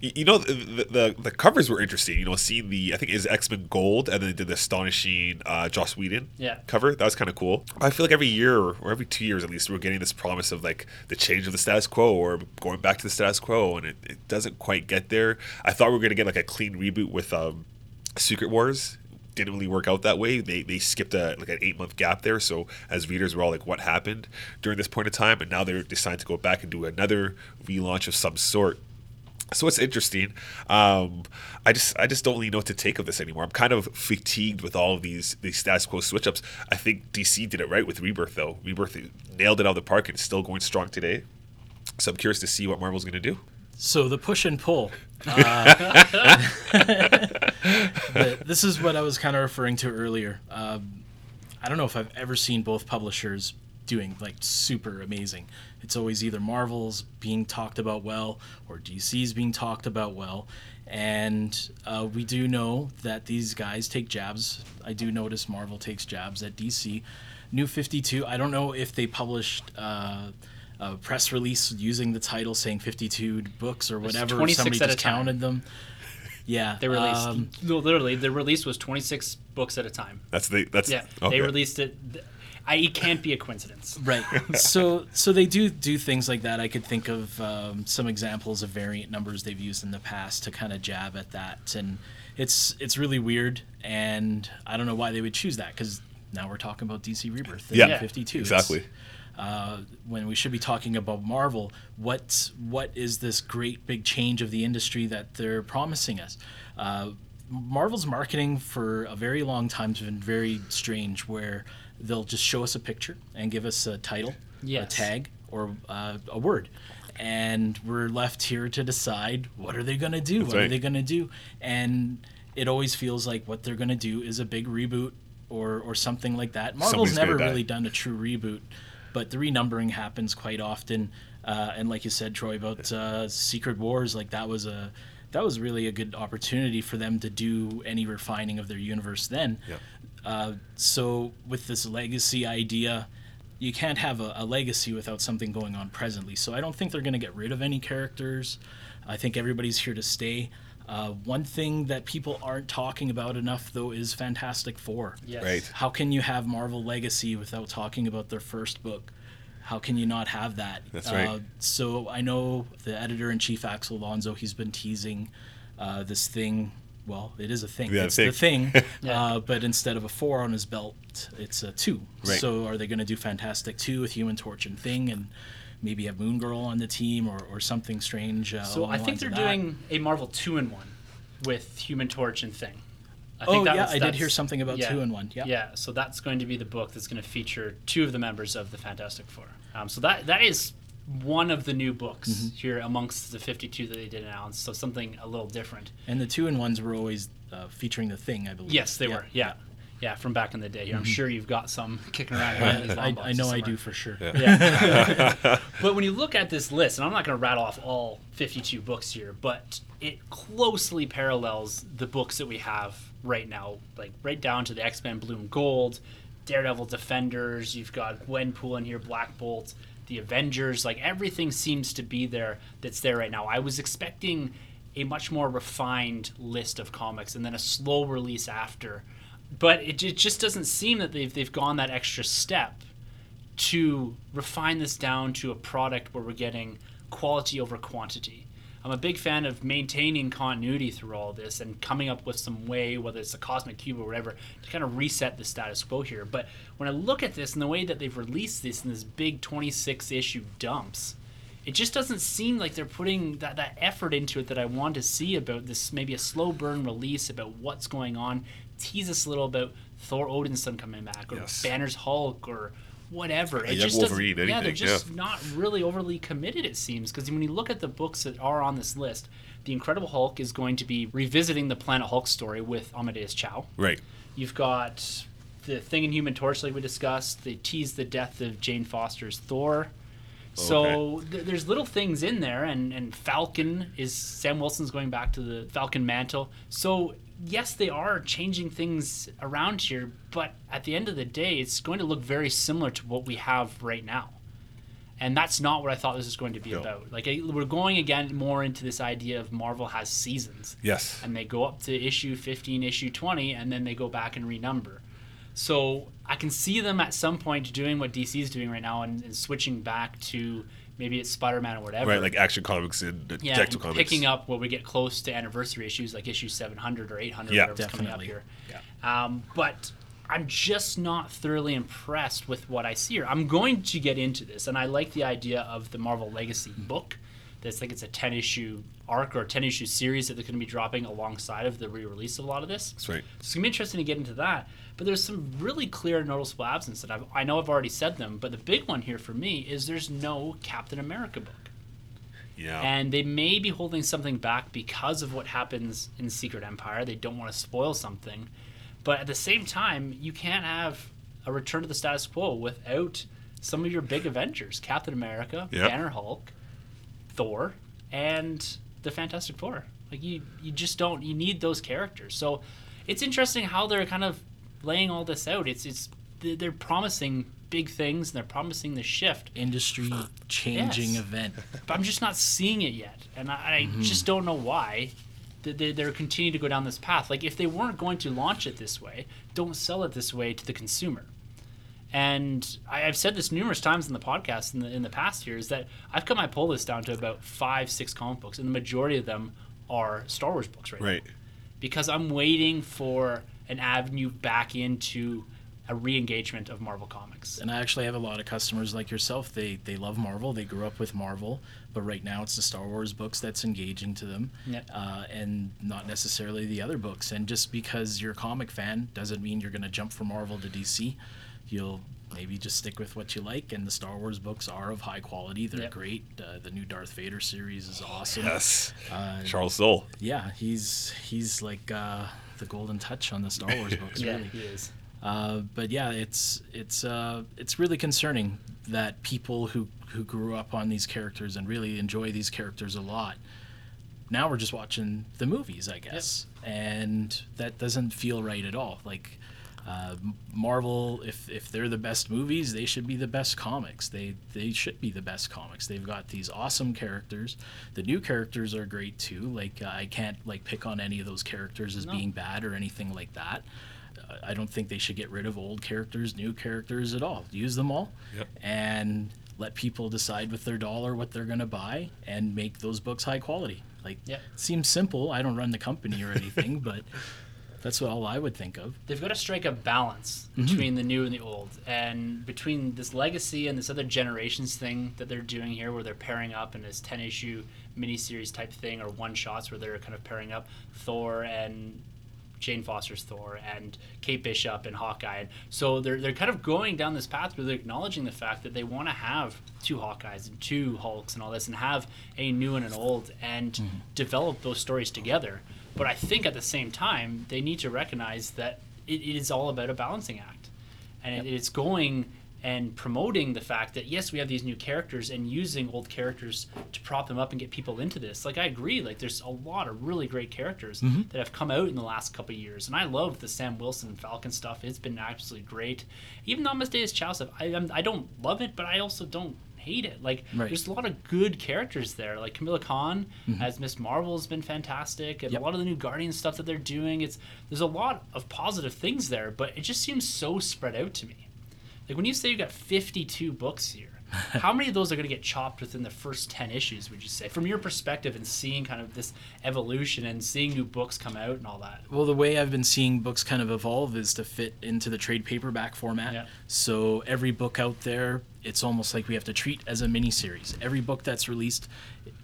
you you know the, the the covers were interesting. You know, seeing the I think is X Men Gold, and then they did the astonishing uh, Joss Whedon Yeah. cover. That was kind of cool. I feel like every year or every two years at least, we're getting this promise of like the change of the status quo or going back to the status quo, and it, it doesn't quite get there. I thought we were gonna get like a clean reboot with um, Secret Wars. Didn't really work out that way. They they skipped a like an eight month gap there. So as readers, we're all like, what happened during this point of time? And now they're deciding to go back and do another relaunch of some sort. So it's interesting. Um, I just I just don't really know what to take of this anymore. I'm kind of fatigued with all of these these status quo switch ups. I think DC did it right with Rebirth though. Rebirth nailed it out of the park and it's still going strong today. So I'm curious to see what Marvel's going to do. So the push and pull. Uh, this is what I was kind of referring to earlier. Um, I don't know if I've ever seen both publishers doing like super amazing. It's always either Marvel's being talked about well or DC's being talked about well. And uh, we do know that these guys take jabs. I do notice Marvel takes jabs at DC. New 52, I don't know if they published. Uh, a press release using the title saying 52 books or whatever. 26 Somebody at a just time. counted them. Yeah. They released, um, no, literally, the release was 26 books at a time. That's the that's Yeah, okay. they released it. I, it can't be a coincidence. right. so so they do do things like that. I could think of um, some examples of variant numbers they've used in the past to kind of jab at that, and it's it's really weird. And I don't know why they would choose that because now we're talking about DC Rebirth. Yeah, New 52. It's- exactly. uh, when we should be talking about Marvel. What what is this great big change of the industry that they're promising us? Uh, Marvel's marketing for a very long time has been very strange, where they'll just show us a picture and give us a title, Yes. a tag, or uh, a word. And we're left here to decide what are they going to do? That's what are they going to do? And it always feels like what they're going to do is a big reboot or, or something like that. Marvel's Somebody's never die. really done a true reboot, but the renumbering happens quite often. Uh, and like you said, Troy, about uh, Secret Wars, like that was a that was really a good opportunity for them to do any refining of their universe then. Yeah. Uh, so with this legacy idea, you can't have a, a legacy without something going on presently. So I don't think they're going to get rid of any characters. I think everybody's here to stay. Uh, one thing that people aren't talking about enough, though, is Fantastic Four. Yes. Right. How can you have Marvel Legacy without talking about their first book? How can you not have that? That's right. Uh, so I know the editor in chief Axel Alonso. He's been teasing uh, this thing well, it is a thing. Yeah, it's thing. the thing. Yeah. uh, but instead of a four on his belt, it's a two. Right. So are they going to do Fantastic Two with Human Torch and Thing, and maybe have Moon Girl on the team, or, or something strange? Uh, So I think they're doing a Marvel two in one with Human Torch and Thing. I Oh that yeah, was- I did hear something about yeah. two in one. Yeah. Yeah, so that's going to be the book that's going to feature two of the members of the Fantastic Four. Um, so that that is one of the new books Mm-hmm. here amongst the 52 that they did announce. So something a little different. And the two in ones were always uh, featuring the Thing, I believe. Yes, they Yeah. were. Yeah. Yeah, from back in the day. I'm sure you've got some kicking around. in these Mm-hmm. I, I boxes know I do for sure. Yeah. but when you look at this list, and I'm not going to rattle off all 52 books here, but it closely parallels the books that we have right now, like right down to the X Men Blue and Gold, Daredevil Defenders. You've got Gwenpool in here, Black Bolt, the Avengers. Like everything seems to be there that's there right now. I was expecting a much more refined list of comics and then a slow release after. But it, it just doesn't seem that they've, they've gone that extra step to refine this down to a product where we're getting quality over quantity. I'm a big fan of maintaining continuity through all this and coming up with some way, whether it's a cosmic cube or whatever, to kind of reset the status quo here. But when I look at this and the way that they've released this in this big 26 issue dumps, it just doesn't seem like they're putting that, that effort into it that I want to see about this maybe a slow burn release about what's going on. Tease us a little about Thor Odinson coming back or Yes. Banner's Hulk or whatever. It just Wolverine, yeah, they're just yeah. not really overly committed, it seems. Because when you look at the books that are on this list, The Incredible Hulk is going to be revisiting the Planet Hulk story with Amadeus Cho. Right. You've got the Thing in Human Torch, like we discussed. They tease the death of Jane Foster's Thor. So th- there's little things in there, and, and Falcon is Sam Wilson's going back to the Falcon mantle. So yes, they are changing things around here, but at the end of the day, it's going to look very similar to what we have right now. And that's not what I thought this was going to be No. about. Like we're going again more into this idea of Marvel has seasons Yes. and they go up to issue 15, issue 20, and then they go back and renumber. So I can see them at some point doing what DC is doing right now and, and switching back to maybe it's Spider Man or whatever. Right, like Action Comics and uh, yeah, and Comics. picking up when we get close to anniversary issues like issue 700 or 800 Yeah. whatever's coming up Definitely. here. Um, but I'm just not thoroughly impressed with what I see here. I'm going to get into this, and I like the idea of the Marvel Legacy book. That's like it's a 10 issue arc or a 10 issue series that they're going to be dropping alongside of the re release of a lot of this. That's right. So it's gonna be interesting to get into that. But there's some really clear noticeable absence that I've, I know I've already said them. But the big one here for me is there's no Captain America book, Yeah. and they may be holding something back because of what happens in Secret Empire. They don't want to spoil something, but at the same time, you can't have a return to the status quo without some of your big Avengers: Captain America, Yep. Banner Hulk, Thor, and the Fantastic Four. Like you, you just don't. You need those characters. So it's interesting how they're kind of laying all this out. It's it's they're they're promising big things and they're promising the shift, Industry changing Yes. event. but I'm just not seeing it yet, and I, I mm-hmm. just don't know why. They, they, they're continuing to go down this path. Like if they weren't going to launch it this way, don't sell it this way to the consumer. And I, I've said this numerous times in the podcast in the in the past years that I've cut my pull list down to about five, six comic books, and the majority of them are Star Wars books right, now Right. because I'm waiting for an avenue back into a re-engagement of Marvel Comics. And I actually have a lot of customers like yourself. They they love Marvel. They grew up with Marvel, but right now it's the Star Wars books that's engaging to them, Yeah. uh, and not necessarily the other books. And just because you're a comic fan doesn't mean you're going to jump from Marvel to DC. You'll maybe just stick with what you like. And the Star Wars books are of high quality. They're Yep. great. Uh, the new Darth Vader series is awesome. Yes. Uh, Charles Soule. yeah, he's he's like uh, the golden touch on the Star Wars books. yeah, really. he is. Uh, but yeah, it's it's uh, it's really concerning that people who who grew up on these characters and really enjoy these characters a lot. Now we're just watching the movies, I guess, and that doesn't feel right at all. Like uh, Marvel, if if they're the best movies, they should be the best comics. They they should be the best comics. They've got these awesome characters. The new characters are great too. Like uh, I can't like pick on any of those characters as No. being bad or anything like that. Uh, I don't think they should get rid of old characters, new characters at all. Use them all, Yep. and let people decide with their dollar what they're going to buy, and make those books high quality. Like, Yep. seems simple. I don't run the company or anything, but that's all I would think of. they've got to strike a balance Mm-hmm. between the new and the old and between this legacy and this other generations thing that they're doing here where they're pairing up in this 10 issue miniseries type thing or one shots where they're kind of pairing up thor and jane foster's thor and kate bishop and hawkeye and so they're, they're kind of going down this path where they're acknowledging the fact that they want to have two hawkeyes and two hulks and all this and have a new and an old and develop those stories together but I think at the same time, they need to recognize that it, it is all about a balancing act. And it, it's going and promoting the fact that, yes, we have these new characters and using old characters to prop them up and get people into this. Like, I agree, like, there's a lot of really great characters mm-hmm. that have come out in the last couple of years. And I love the Sam Wilson Falcon stuff. It's been absolutely great. Even Amadeus Cho stuff, I, I don't love it, but I also don't hate it. Like, Right. there's a lot of good characters there. Like Kamala Khan mm-hmm. as Miss Marvel has been fantastic, and Yep. a lot of the new Guardian stuff that they're doing. It's there's a lot of positive things there, but it just seems so spread out to me. Like when you say you got 52 books here, how many of those are going to get chopped within the first 10 issues? Would you say, from your perspective, and seeing kind of this evolution and seeing new books come out and all that? Well, the way I've been seeing books kind of evolve is to fit into the trade paperback format. Yeah. So every book out there, it's almost like we have to treat as a mini series. Every book that's released,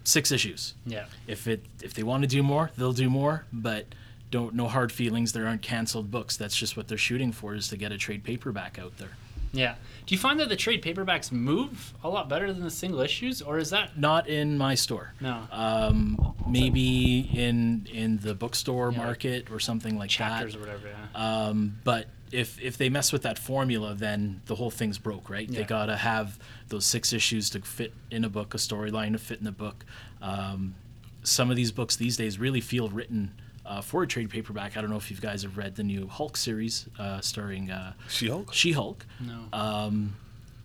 six issues. Yeah. If it if they want to do more, they'll do more. But don't no hard feelings. There aren't canceled books. That's just what they're shooting for is to get a trade paperback out there. Yeah. Do you find that the trade paperbacks move a lot better than the single issues, or is that Not in my store. no Um, maybe in in the bookstore Yeah. market or something like chapters that. or whatever? Yeah. Um, but if if they mess with that formula, then the whole thing's broke, right? Yeah. They gotta have those six issues to fit in a book, a storyline to fit in a book. Um, some of these books these days really feel written uh, for a trade paperback. I don't know if you guys have read the new Hulk series uh, starring uh, She Hulk. She-Hulk. no. Um,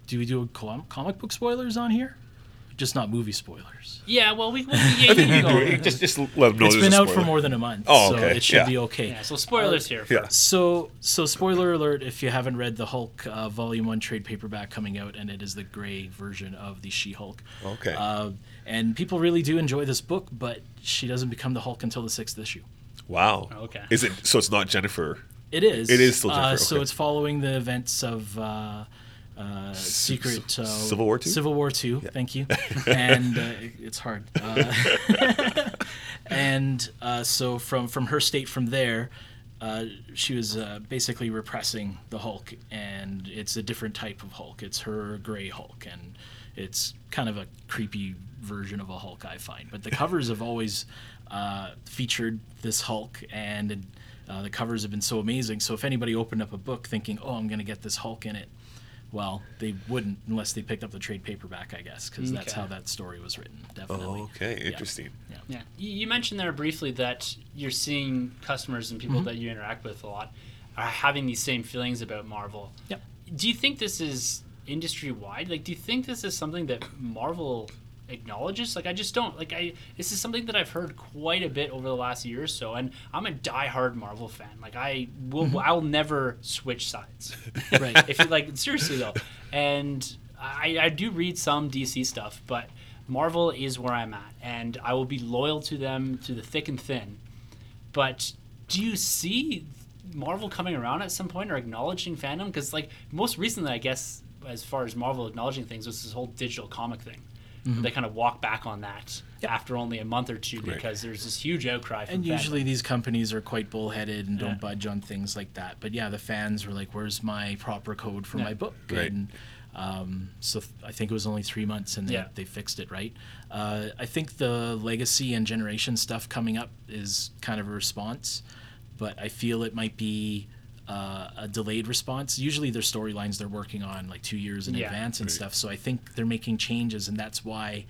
do we do com- comic book spoilers on here? Just not movie spoilers. yeah. Well, we. we yeah, you can go. just just let them know. it's there's been a out for more than a month, Oh, so it should Yeah. be okay. Yeah. So spoilers here. Yeah. So, so spoiler alert if you haven't read the Hulk uh, Volume 1 trade paperback coming out, and it is the gray version of the She Hulk. Okay. Uh, and people really do enjoy this book, but she doesn't become the Hulk until the sixth issue. Wow. Okay. Is it so? It's not Jennifer. It is. It is still Uh, Jennifer, so okay. it's following the events of. Uh, uh, secret uh, Civil War Two. Civil War Two. Thank you. and uh, it's hard. Uh, and uh, so from from her state from there, uh, she was uh, basically repressing the Hulk, and it's a different type of Hulk. It's her gray Hulk, and it's kind of a creepy version of a Hulk, I find. But the covers have always uh, featured this Hulk, and uh, the covers have been so amazing. So if anybody opened up a book thinking, "Oh, I'm going to get this Hulk in it," well, they wouldn't unless they picked up the trade paperback, I guess, because that's Okay. how that story was written. Definitely. Oh, okay. Yeah. Interesting. Yeah. You, you mentioned there briefly that you're seeing customers and Mm-hmm. people that you interact with a lot are having these same feelings about Marvel. Yep. Do you think this is industry wide? Like, do you think this is something that Marvel acknowledges? Like, I just don't. Like, I this is something that I've heard quite a bit over the last year or so, and I'm a diehard Marvel fan. Like, I will, Mm-hmm. I'll never switch sides. Right. if you like, seriously though, and I, I do read some DC stuff, but Marvel is where I'm at, and I will be loyal to them to the thick and thin. But do you see Marvel coming around at some point or acknowledging fandom? Because like most recently, I guess, as far as Marvel acknowledging things, was this whole digital comic thing. They kind of walk back on that after only a month or two Right. because there's this huge outcry. From And fandom. usually these companies are quite bullheaded and don't Yeah. budge on things like that. But yeah, the fans were like, "Where's my proper code for Yeah. my book?" Right. And um, so th- I think it was only three months, and they, Yeah. they fixed it right. Uh, I think the legacy and generation stuff coming up is kind of a response, but I feel it might be. Uh, a delayed response. Usually, their storylines they're working on like two years in Yeah. advance and Right. stuff. So I think they're making changes, and that's why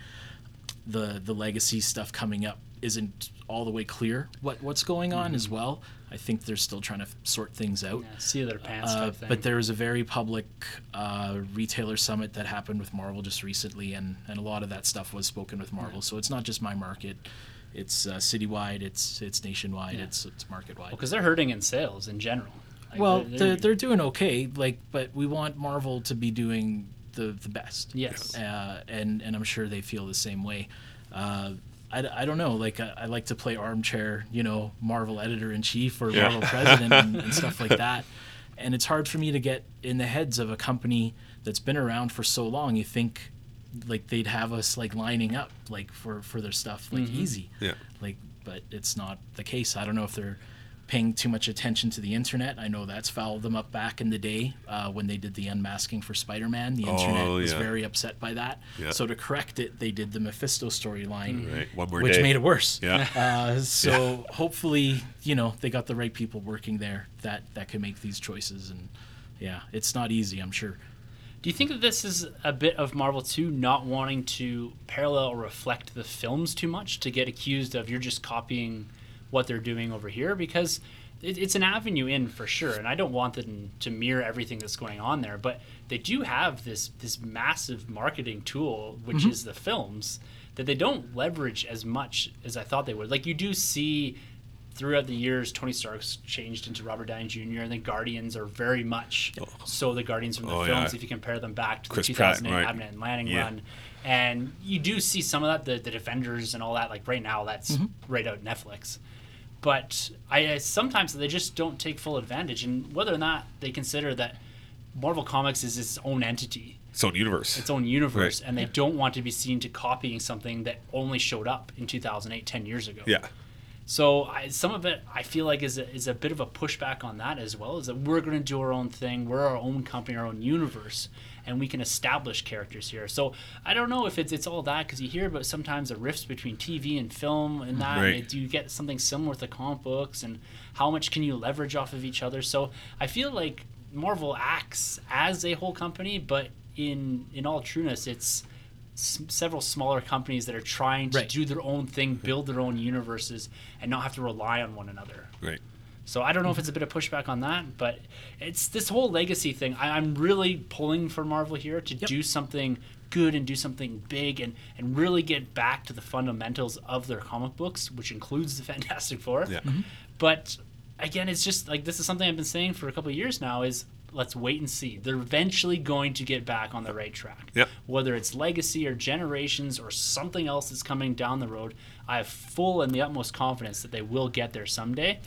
the the legacy stuff coming up isn't all the way clear what what's going on Mm-hmm. as well. I think they're still trying to f- sort things out. yeah, see their pants Uh, type thing. but there was a very public uh, retailer summit that happened with Marvel just recently, and, and a lot of that stuff was spoken with Marvel. So it's not just my market; it's uh, citywide, it's it's nationwide, Yeah. it's it's market wide. because they're hurting in sales in general. Like, well, they're- they're, they're doing okay, like, but we want Marvel to be doing the the best. yes, uh, and and I'm sure they feel the same way. Uh, I, I don't know. Like I, I like to play armchair, you know, Marvel editor in chief or Yeah. Marvel president and, and stuff like that. And it's hard for me to get in the heads of a company that's been around for so long. You think like they'd have us like lining up like for for their stuff like easy. Yeah. Like, but it's not the case. I don't know if they're paying too much attention to the internet. I know that's fouled them up back in the day uh, when they did the unmasking for Spider-Man. The internet Oh, was yeah. very upset by that. Yeah. So to correct it, they did the Mephisto storyline, Right. One more which day. made it worse. Yeah. Uh, so hopefully, you know, they got the right people working there that that can make these choices. And yeah, it's not easy, I'm sure. Do you think that this is a bit of Marvel too, not wanting to parallel or reflect the films too much to get accused of you're just copying what they're doing over here? Because it, it's an avenue in for sure, and I don't want them to mirror everything that's going on there. But they do have this this massive marketing tool, which is the films, that they don't leverage as much as I thought they would. Like you do see throughout the years, Tony Stark's changed into Robert Downey Jr. and the Guardians are very much so the Guardians from the Oh, films. yeah. If you compare them back to Chris the Pratt, 2008 right. Abnett and Lanning Yeah. run, and you do see some of that, the, the Defenders and all that. Like right now, that's Mm-hmm. right out Netflix. But I I- sometimes they just don't take full advantage, and whether or not they consider that Marvel Comics is its own entity, Its own universe. its own universe, Right. and they don't want to be seen to copying something that only showed up in 2008, 10 years ago. yeah. So I, some of it I feel like is a, is a bit of a pushback on that as well. Is that we're going to do our own thing. We're our own company, our own universe, and we can establish characters here. So I don't know if it's it's all that because you hear about sometimes the rifts between TV and film and that. Right. And do you get something similar with the comic books and how much can you leverage off of each other? So I feel like Marvel acts as a whole company, but in in all trueness, it's s- several smaller companies that are trying to Right. do their own thing, build their own universes, and not have to rely on one another. Right. So I don't know if it's a bit of pushback on that, but it's this whole legacy thing. I, I'm really pulling for Marvel here to do something good and do something big and, and really get back to the fundamentals of their comic books, which includes the Fantastic Four. Yeah. Mm-hmm. But again, it's just like this is something I've been saying for a couple of years now is let's wait and see. They're eventually going to get back on the right track. Yep. Whether it's legacy or generations or something else that's coming down the road, I have full and the utmost confidence that they will get there someday.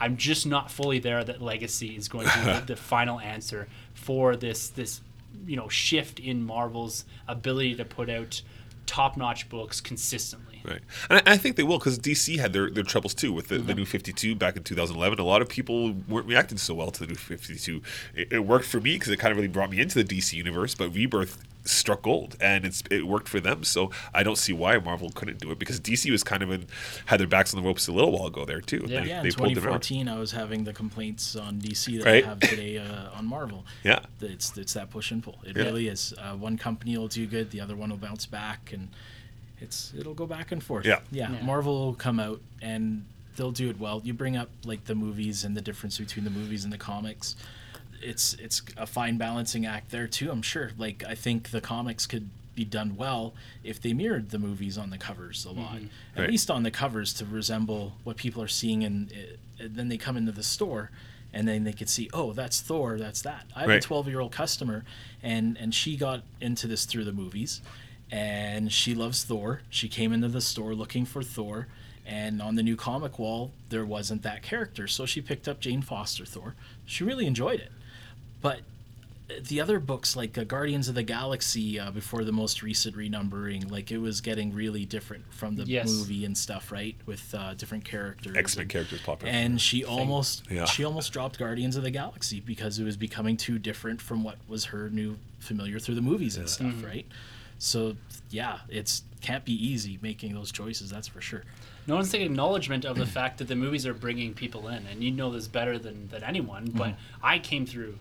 I'm just not fully there that legacy is going to be the, final answer for this this you know shift in Marvel's ability to put out top-notch books consistently. Right. And I, I think they will because DC had their, their troubles too with the, Mm-hmm. the new 52 back in 2011. A lot of people weren't reacting so well to the new 52. It, it worked for me because it kind of really brought me into the DC universe, but Rebirth struck gold and it's it worked for them. So I don't see why Marvel couldn't do it because DC was kind of in had their backs on the ropes a little while ago there too. Yeah. They, Yeah, they in pulled them out. 2014, I was having the complaints on DC that Right. I have today uh, on Marvel. Yeah. It's it's that push and pull. It Yeah. really is. Uh, one company will do good, the other one will bounce back, and it's it'll go back and forth. Yeah. yeah. Yeah. Marvel will come out and they'll do it well. You bring up like the movies and the difference between the movies and the comics. It's it's a fine balancing act there too. I'm sure. Like I think the comics could be done well if they mirrored the movies on the covers a lot, mm-hmm. at Right. least on the covers to resemble what people are seeing, and, and eh, then they come into the store and then they could see, oh, that's Thor, that's that. I have Right. a 12 year old customer, and and she got into this through the movies, and she loves Thor. She came into the store looking for Thor, and on the new comic wall there wasn't that character, so she picked up Jane Foster Thor. She really enjoyed it, but the other books like uh, Guardians of the Galaxy uh, before the most recent renumbering, like it was getting really different from the Yes. movie and stuff, right? With uh, different characters. X Men and- characters popping up. and she almost Yeah. she almost dropped Guardians of the Galaxy because it was becoming too different from what was her new familiar through the movies and stuff, Mm-hmm. right? So yeah, it's can't be easy making those choices. That's for sure. No one's taking acknowledgement of the fact that the movies are bringing people in, and you know this better than, than anyone. But Mm-hmm. I came through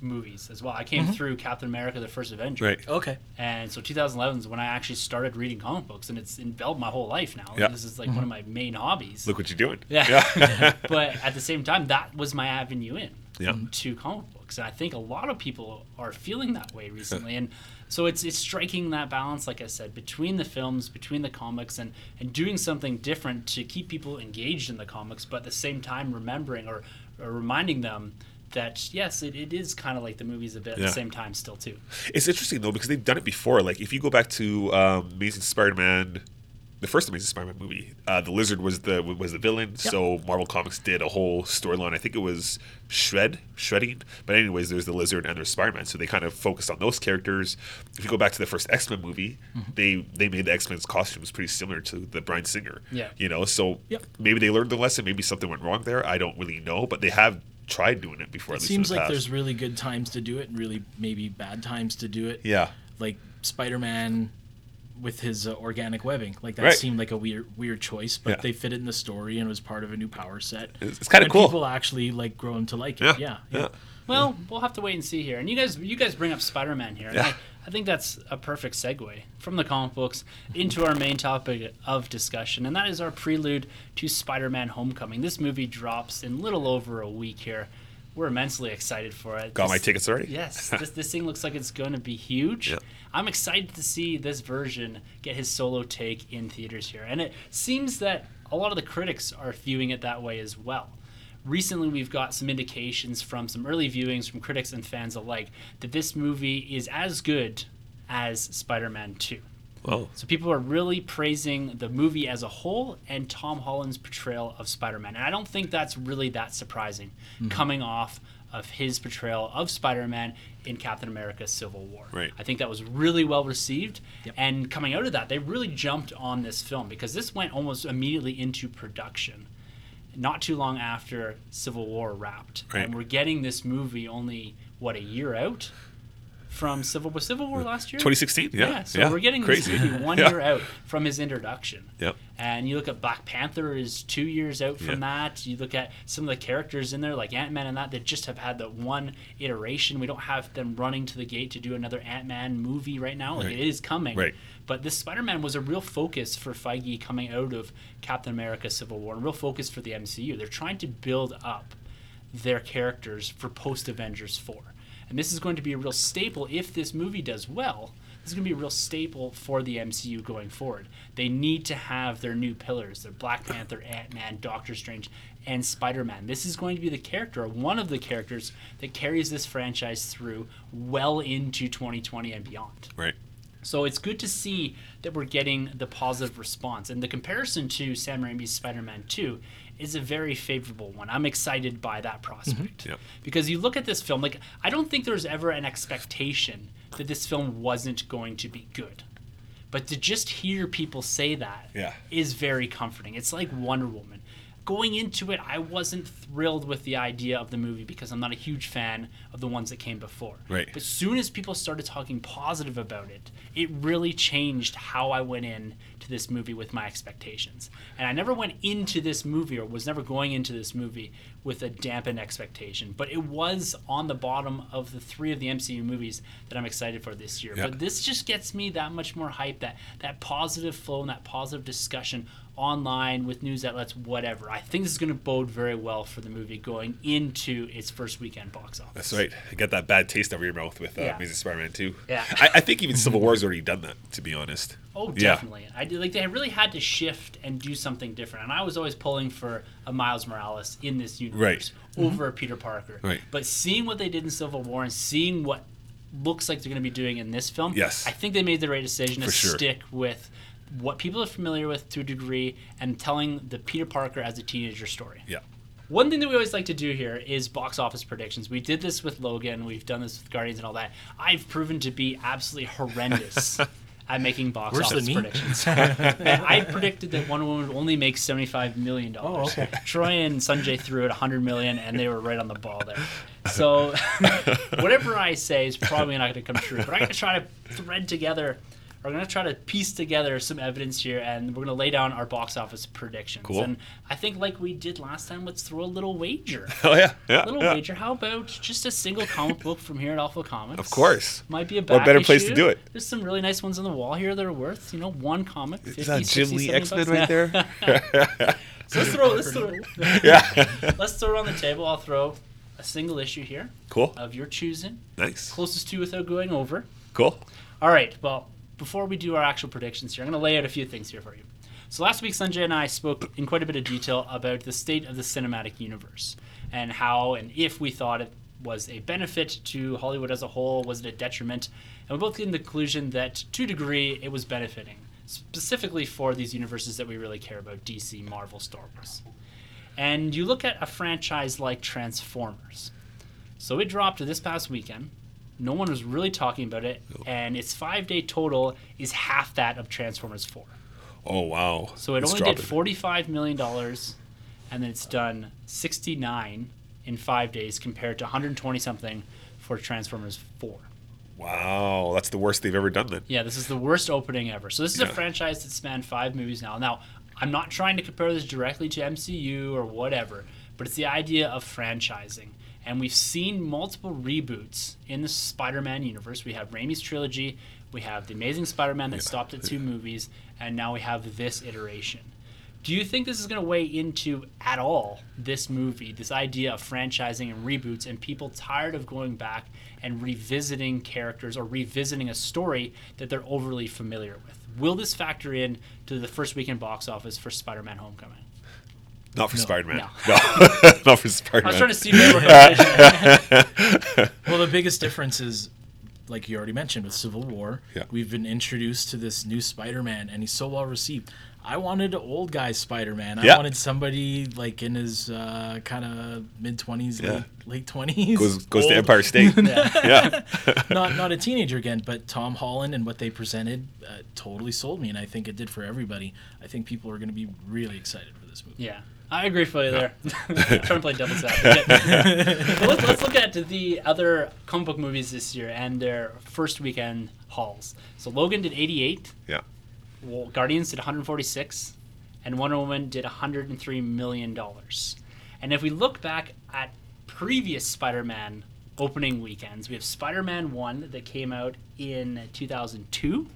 movies as well. I came mm-hmm. through Captain America: The First Avenger, right. Okay. and so 2011 is when I actually started reading comic books, and it's enveloped my whole life now. Yeah. This is like one of mm-hmm. my main hobbies. Look what you're doing. Yeah. but at the same time, that was my avenue in Yeah. to comic books, and I think a lot of people are feeling that way recently. and so it's it's striking that balance, like I said, between the films, between the comics, and and doing something different to keep people engaged in the comics, but at the same time remembering or, or reminding them. That yes, it, it is kind of like the movies a bit at Yeah. the same time still too. It's interesting though because they've done it before. Like if you go back to um, Amazing Spider-Man, the first Amazing Spider-Man movie. Uh, the Lizard was the was the villain. So Marvel Comics did a whole storyline. I think it was Shred, shredding. But anyways, there's the Lizard and there's Spider-Man. So they kind of focused on those characters. If you go back to the first X-Men movie, Mm-hmm. they they made the X-Men's costumes pretty similar to the Bryan Singer. Yeah. You know, so Yep. maybe they learned the lesson. Maybe something went wrong there. I don't really know, but they have tried doing it before. It at least seems in the like past. there's really good times to do it and really maybe bad times to do it. yeah. Like Spider-Man with his uh, organic webbing. Like that Right. seemed like a weird weird choice, but Yeah. they fit it in the story and it was part of a new power set. It's- it's kinda cool. People actually like grown to like it. Yeah. Yeah. Yeah. Well, we'll have to wait and see here. And you guys, you guys bring up Spider-Man here. Yeah. I, I think that's a perfect segue from the comic books into our main topic of discussion, and that is our prelude to Spider-Man: Homecoming. This movie drops in little over a week here. We're immensely excited for it. Got my This- tickets already. Yes, this, this thing looks like it's going to be huge. Yeah. I'm excited to see this version get his solo take in theaters here. And it seems that a lot of the critics are viewing it that way as well. Recently, we've got some indications from some early viewings from critics and fans alike that this movie is as good as Spider Man 2. Oh. So people are really praising the movie as a whole and Tom Holland's portrayal of Spider-Man. And I don't think that's really that surprising hmm. coming off of his portrayal of Spider-Man in Captain America Civil War. Right. I think that was really well received. Yep. And coming out of that, they really jumped on this film because this went almost immediately into production. Not too long after Civil War wrapped. Right. And we're getting this movie only what a year out from Civil was Civil War last year? 2016. Yeah. so yeah. we're getting crazy. this movie one Yeah. year out from his introduction. Yep. And you look at Black Panther is two years out from Yeah. that. You look at some of the characters in there, like Ant Man and that, that just have had the one iteration. We don't have them running to the gate to do another Ant Man movie right now. Like Right. it is coming. Right. But this Spider Man was a real focus for Feige coming out of Captain America Civil War, and a real focus for the MCU. They're trying to build up their characters for post Avengers 4. And this is going to be a real staple if this movie does well. This is going to be a real staple for the MCU going forward. They need to have their new pillars. Their Black Panther, Ant-Man, Doctor Strange, and Spider-Man. This is going to be the character, one of the characters that carries this franchise through well into 2020 and beyond. Right. So it's good to see that we're getting the positive response. And the comparison to Sam Raimi's Spider Man 2 is a very favorable one. I'm excited by that prospect. Mm-hmm. Yep. Because you look at this film, like, I don't think there was ever an expectation that this film wasn't going to be good. But to just hear people say that is Yeah. very comforting. It's like Wonder Woman. Going into it, I wasn't thrilled with the idea of the movie because I'm not a huge fan of the ones that came before. Right. But as soon as people started talking positive about it, it really changed how I went in to this movie with my expectations. And I never went into this movie or was never going into this movie with a dampened expectation. But it was on the bottom of the three of the MCU movies that I'm excited for this year. Yeah. But this just gets me that much more hype, that that positive flow and that positive discussion online with news outlets, whatever. I think this is going to bode very well for the movie going into its first weekend box office. That's right. You got that bad taste over your mouth with uh, Yeah. Amazing Spider-Man 2. Yeah. I, I think even Civil War's already done that, to be honest. Oh, Yeah. definitely. I do like they really had to shift and do something different. And I was always pulling for a Miles Morales in this universe over a Peter Parker. Right. But seeing what they did in Civil War and seeing what looks like they're going to be doing in this film, Yes. I think they made the right decision to sure. stick with what people are familiar with to a degree and telling the Peter Parker as a teenager story. Yeah. One thing that we always like to do here is box office predictions. We did this with Logan, we've done this with Guardians and all that. I've proven to be absolutely horrendous at making box Worse office than me? predictions. I predicted that Wonder Woman would only make $75 million. Oh, okay. Troy and Sanjay threw it 100 million and they were right on the ball there. So whatever I say is probably not going to come true, but I'm going to try to thread together we're going to try to piece together some evidence here and we're going to lay down our box office predictions. Cool. And I think like we did last time, let's throw a little wager. Oh, yeah. Yeah. little yeah. wager. How about just a single comic book from here at Alpha Comics? Of course. Might be a What better place to do it? There's some really nice ones on the wall here that are worth, you know, one comic. 50, Is that Jim 60, Lee X-Men right there? So let's throw, let's throw, yeah. let's throw it on the table. I'll throw a single issue here cool. of your choosing, Nice. closest to without going over. Cool. All right. Well, before we do our actual predictions here, I'm going to lay out a few things here for you. So last week, Sanjay and I spoke in quite a bit of detail about the state of the cinematic universe and how and if we thought it was a benefit to Hollywood as a whole, was it a detriment? And we both came to the conclusion that to a degree it was benefiting specifically for these universes that we really care about DC, Marvel, Star Wars. And you look at a franchise like Transformers. So it dropped this past weekend. No one was really talking about it, and its five day total is half that of Transformers 4. Oh wow! So it It's only dropping. did forty-five million dollars, and then it's done sixty-nine in five days, compared to one hundred twenty something for Transformers Four. Wow, that's the worst they've ever done then. Yeah, this is the worst opening ever. So this is a franchise that spanned five movies now. Now, I'm not trying to compare this directly to MCU or whatever, but it's the idea of franchising. And we've seen multiple reboots in the Spider-Man universe. We have Raimi's trilogy, we have The Amazing Spider-Man that stopped at two movies, and now we have this iteration. Do you think this is going to weigh into at all this movie, this idea of franchising and reboots, and people tired of going back and revisiting characters or revisiting a story that they're overly familiar with? Will this factor in to the first weekend box office for Spider-Man: Homecoming? Not for Spider-Man. No. No, not for Spider-Man. I was trying to see where we're Well, the biggest difference is, like you already mentioned, with Civil War, Yeah. we've been introduced to this new Spider-Man, and he's so well received. I wanted an old guy Spider-Man. I Yeah. wanted somebody like in his uh, kind of mid twenties, Yeah. late late twenties. goes goes to Empire State. yeah. not not a teenager again, but Tom Holland and what they presented uh, totally sold me, and I think it did for everybody. I think people are going to be really excited for this movie. Yeah, I agree for you there. trying to play devil's advocate. but let's, let's look at the other comic book movies this year and their first weekend hauls. So Logan did 88. Yeah. Well, Guardians did 146, and Wonder Woman did 103 million dollars. And if we look back at previous Spider-Man opening weekends, we have Spider-Man One that came out in 2002.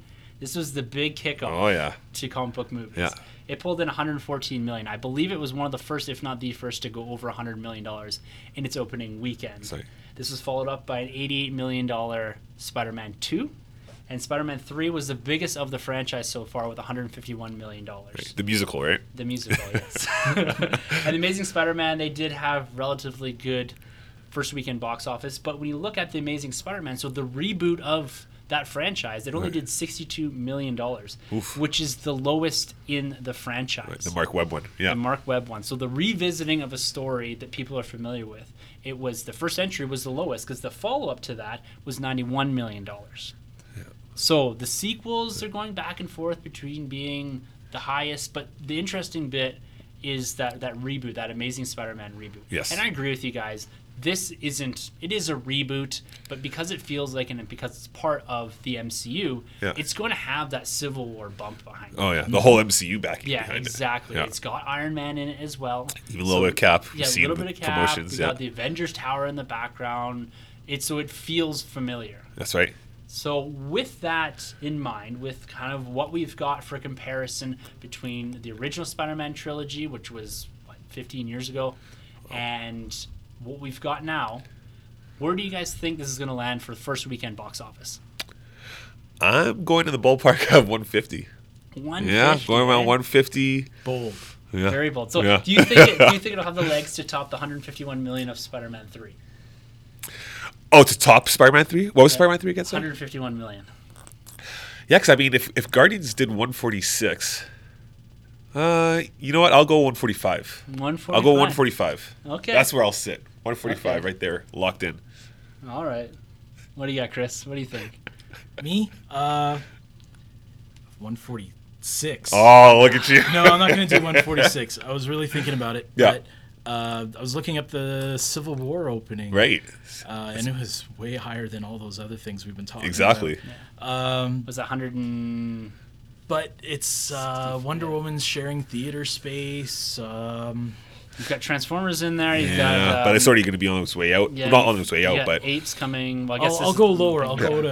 This was the big kickoff Oh yeah. to comic book movies. Yeah. It pulled in 114 million. I believe it was one of the first, if not the first, to go over 100 million dollars in its opening weekend. Sorry. This was followed up by an 88 million dollar Spider-Man 2, and Spider-Man 3 was the biggest of the franchise so far with 151 million dollars. The musical, right? The musical, yes. and Amazing Spider-Man, they did have relatively good first weekend box office, but when you look at the Amazing Spider-Man, so the reboot of that franchise, it only Right. did 62 million dollars, which is the lowest in the franchise. The Mark Webb one. Yeah. The Mark Webb one. So the revisiting of a story that people are familiar with. It was the first entry was the lowest because the follow up to that was ninety one million dollars. Yeah. So the sequels are going back and forth between being the highest, but the interesting bit is that that reboot, that Amazing Spider-Man reboot. Yes. And I agree with you guys. This isn't. It is a reboot, but because it feels like and because it's part of the MCU, Yeah. it's going to have that Civil War bump behind it. Oh yeah. The whole MCU backing Yeah, behind exactly. it. Yeah. Exactly. It's got Iron Man in it as well. Even a little bit of Cap. Yeah, a little bit of Cap. promotions, We yeah. got the Avengers Tower in the background. It's so it feels familiar. That's right. So with that in mind, with kind of what we've got for comparison between the original Spider-Man trilogy, which was what, 15 years ago, oh. and what we've got now, where do you guys think this is going to land for the first weekend box office? I'm going to the ballpark of 150. 150, Yeah, going around eh? 150. Bold. Yeah. Very bold. So, Yeah. do you think it, do you think it'll have the legs to top the 151 million of Spider-Man 3? Oh, to top Spider-Man 3? What was Spider-Man 3 again? 151 million. Yeah, because I mean, if, if Guardians did 146, uh, you know what? I'll go 145. 145. I'll go 145. Okay. That's where I'll sit. 145 Okay. right there, locked in. All right. What do you got, Chris? What do you think? Me, uh, 146. Oh, look at you. No, I'm not going to do 146. I was really thinking about it. Yeah. But uh, I was looking up the Civil War opening. Right. Uh, and it was way higher than all those other things we've been talking about. Exactly. about. Um, Was it 100 and but it's uh, Wonder Woman's sharing theater space. Um, you've got Transformers in there. You've Yeah, got, but it's um, already going to be on its way out. yeah, Not on its way out, but apes coming. Well, I guess I'll, I'll go lower. I'll Yeah. go to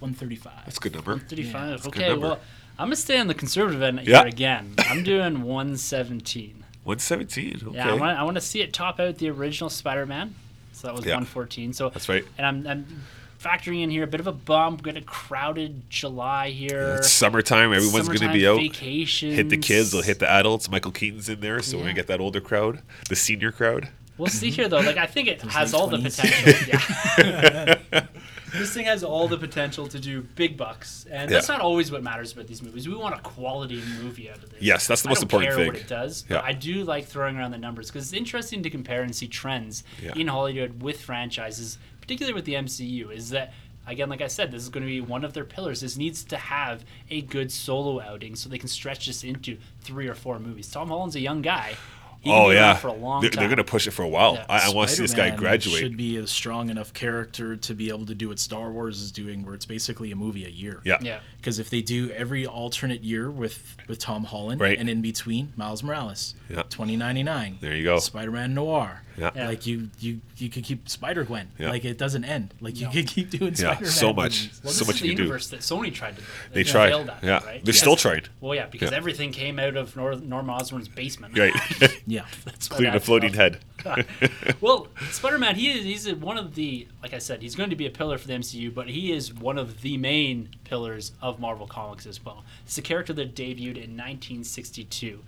135. that's a good number. 135. Yeah, a good okay, number. well, I'm gonna stay on the conservative end Yeah. here again. I'm doing 117. 117. Okay. Yeah, I want, I want to see it top out the original Spider-Man. So that was Yeah. 114. So That's right. and I'm, I'm factoring in here a bit of a bump. Got a crowded July here. It's summertime. Everyone's going to be out. Vacations. Hit the kids. They'll hit the adults. Michael Keaton's in there, so we're Yeah. going to get that older crowd, the senior crowd. We'll see here though. Like I think it has late all the potential. Yeah. this thing has all the potential to do big bucks, and that's not always what matters about these movies. We want a quality movie out of this. Yes, that's the I most don't important care thing. What it does, Yeah. but I do like throwing around the numbers because it's interesting to compare and see trends Yeah. in Hollywood with franchises, particularly with the MCU. Is that again, like I said, this is going to be one of their pillars. This needs to have a good solo outing so they can stretch this into three or four movies. Tom Holland's a young guy. He Oh yeah, for a long they're, time. they're gonna push it for a while. Yeah. I, I want to see this guy Spider-Man graduate. Should be a strong enough character to be able to do what Star Wars is doing, where it's basically a movie a year. Yeah. Yeah. Because if they do every alternate year with with Tom Holland, Right. and in between Miles Morales, Yeah. twenty ninety nine. There you go. Spider-Man Noir. Yeah. Yeah. Like you, you, you could keep Spider Gwen. Yeah. Like it doesn't end. Like you No. could keep doing Yeah, Spider-Man. so much. movies. Well, so this much is you the do. universe that Sony tried to build. They Yeah. tried. failed at it, Yeah. right? They're Because- still trying. Well, yeah, because Yeah. everything came out of Nor- Norm Osborn's basement. Right, Yeah. That's why including a floating head. well, Spider-Man, he is he's one of the like I said, he's going to be a pillar for the MCU, but he is one of the main pillars of Marvel Comics as well. It's a character that debuted in 1962.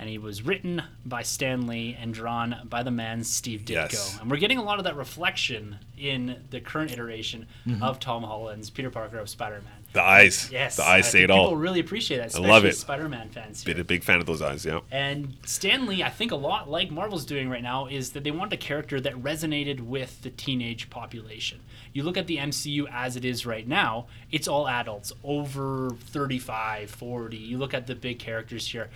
And he was written by Stan Lee and drawn by the man Steve Ditko. Yes. And we're getting a lot of that reflection in the current iteration Mm-hmm. of Tom Holland's Peter Parker of Spider-Man. The eyes. Yes, The I eyes say think it all. People really appreciate that, I love it. Spider-Man fans. here. Been a big fan of those eyes. Yeah. And Stan Lee, I think a lot like Marvel's doing right now, is that they wanted a character that resonated with the teenage population. You look at the MCU as it is right now, it's all adults over 35, 40. You look at the big characters here.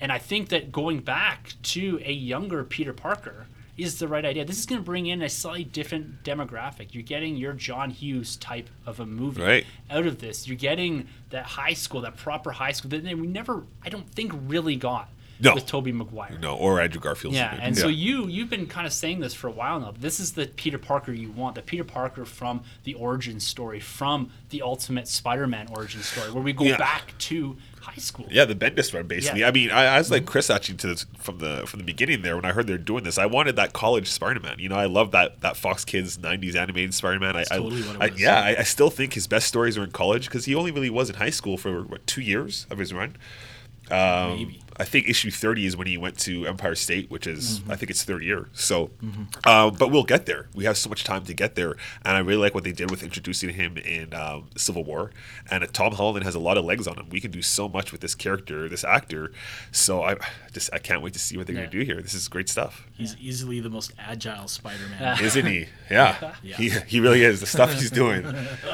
And I think that going back to a younger Peter Parker is the right idea. This is going to bring in a slightly different demographic. You're getting your John Hughes type of a movie Right. out of this. You're getting that high school, that proper high school that we never, I don't think, really got No. with Tobey Maguire. No, or Andrew Garfield. Yeah, and so you you've been kind of saying this for a while now. This is the Peter Parker you want, the Peter Parker from the origin story, from the Ultimate Spider-Man origin story, where we go Yeah. back to high school. Yeah, the Bendis run basically. Yeah. Mm-hmm. I mean, I, I was like Chris actually to this, from the from the beginning there when I heard they're doing this. I wanted that college Spider-Man. You know, I love that that Fox Kids '90s animated Spider-Man. I, I- totally it I- yeah, I, I still think his best stories are in college because he only really was in high school for what two years of his run. Um, Maybe. I think issue 30 is when he went to Empire State, which is, Mm-hmm. I think it's third year. So, um, but we'll get there. We have so much time to get there. And I really like what they did with introducing him in um, Civil War. And uh, Tom Holland has a lot of legs on him. We can do so much with this character, this actor. So I just, I can't wait to see what they're Yeah. going to do here. This is great stuff. He's easily the most agile Spider-Man. Isn't he? Yeah. Yeah. He, he really is. The stuff he's doing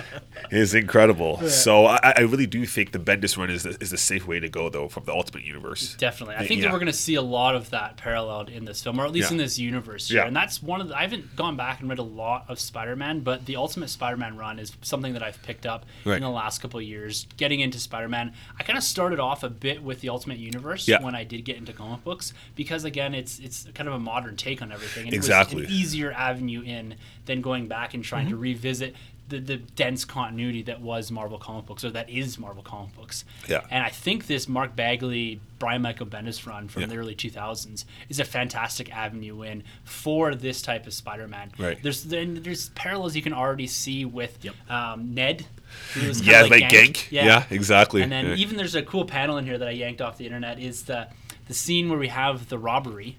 is incredible. So I, I really do think the Bendis run is the, is the safe way to go, though, from the Ultimate Universe. Definitely. I Yeah. think that we're going to see a lot of that paralleled in this film, or at least Yeah. in this universe here. Yeah. And that's one of the. I haven't gone back and read a lot of Spider Man, but the Ultimate Spider Man run is something that I've picked up Right. in the last couple of years. Getting into Spider Man, I kind of started off a bit with the Ultimate Universe Yeah. when I did get into comic books, because again, it's it's kind of a modern take on everything. And Exactly. It was an easier avenue in than going back and trying to mm-hmm. revisit. The, the dense continuity that was Marvel comic books, or that is Marvel comic books. Yeah. And I think this Mark Bagley, Brian Michael Bendis run from Yeah. the early 2000s is a fantastic avenue in for this type of Spider-Man. Right. There's then there's parallels you can already see with Yep. um, Ned. who was kinda Yeah, like Ganke. Yeah. Yeah, exactly. And then Yeah. even there's a cool panel in here that I yanked off the internet is the the scene where we have the robbery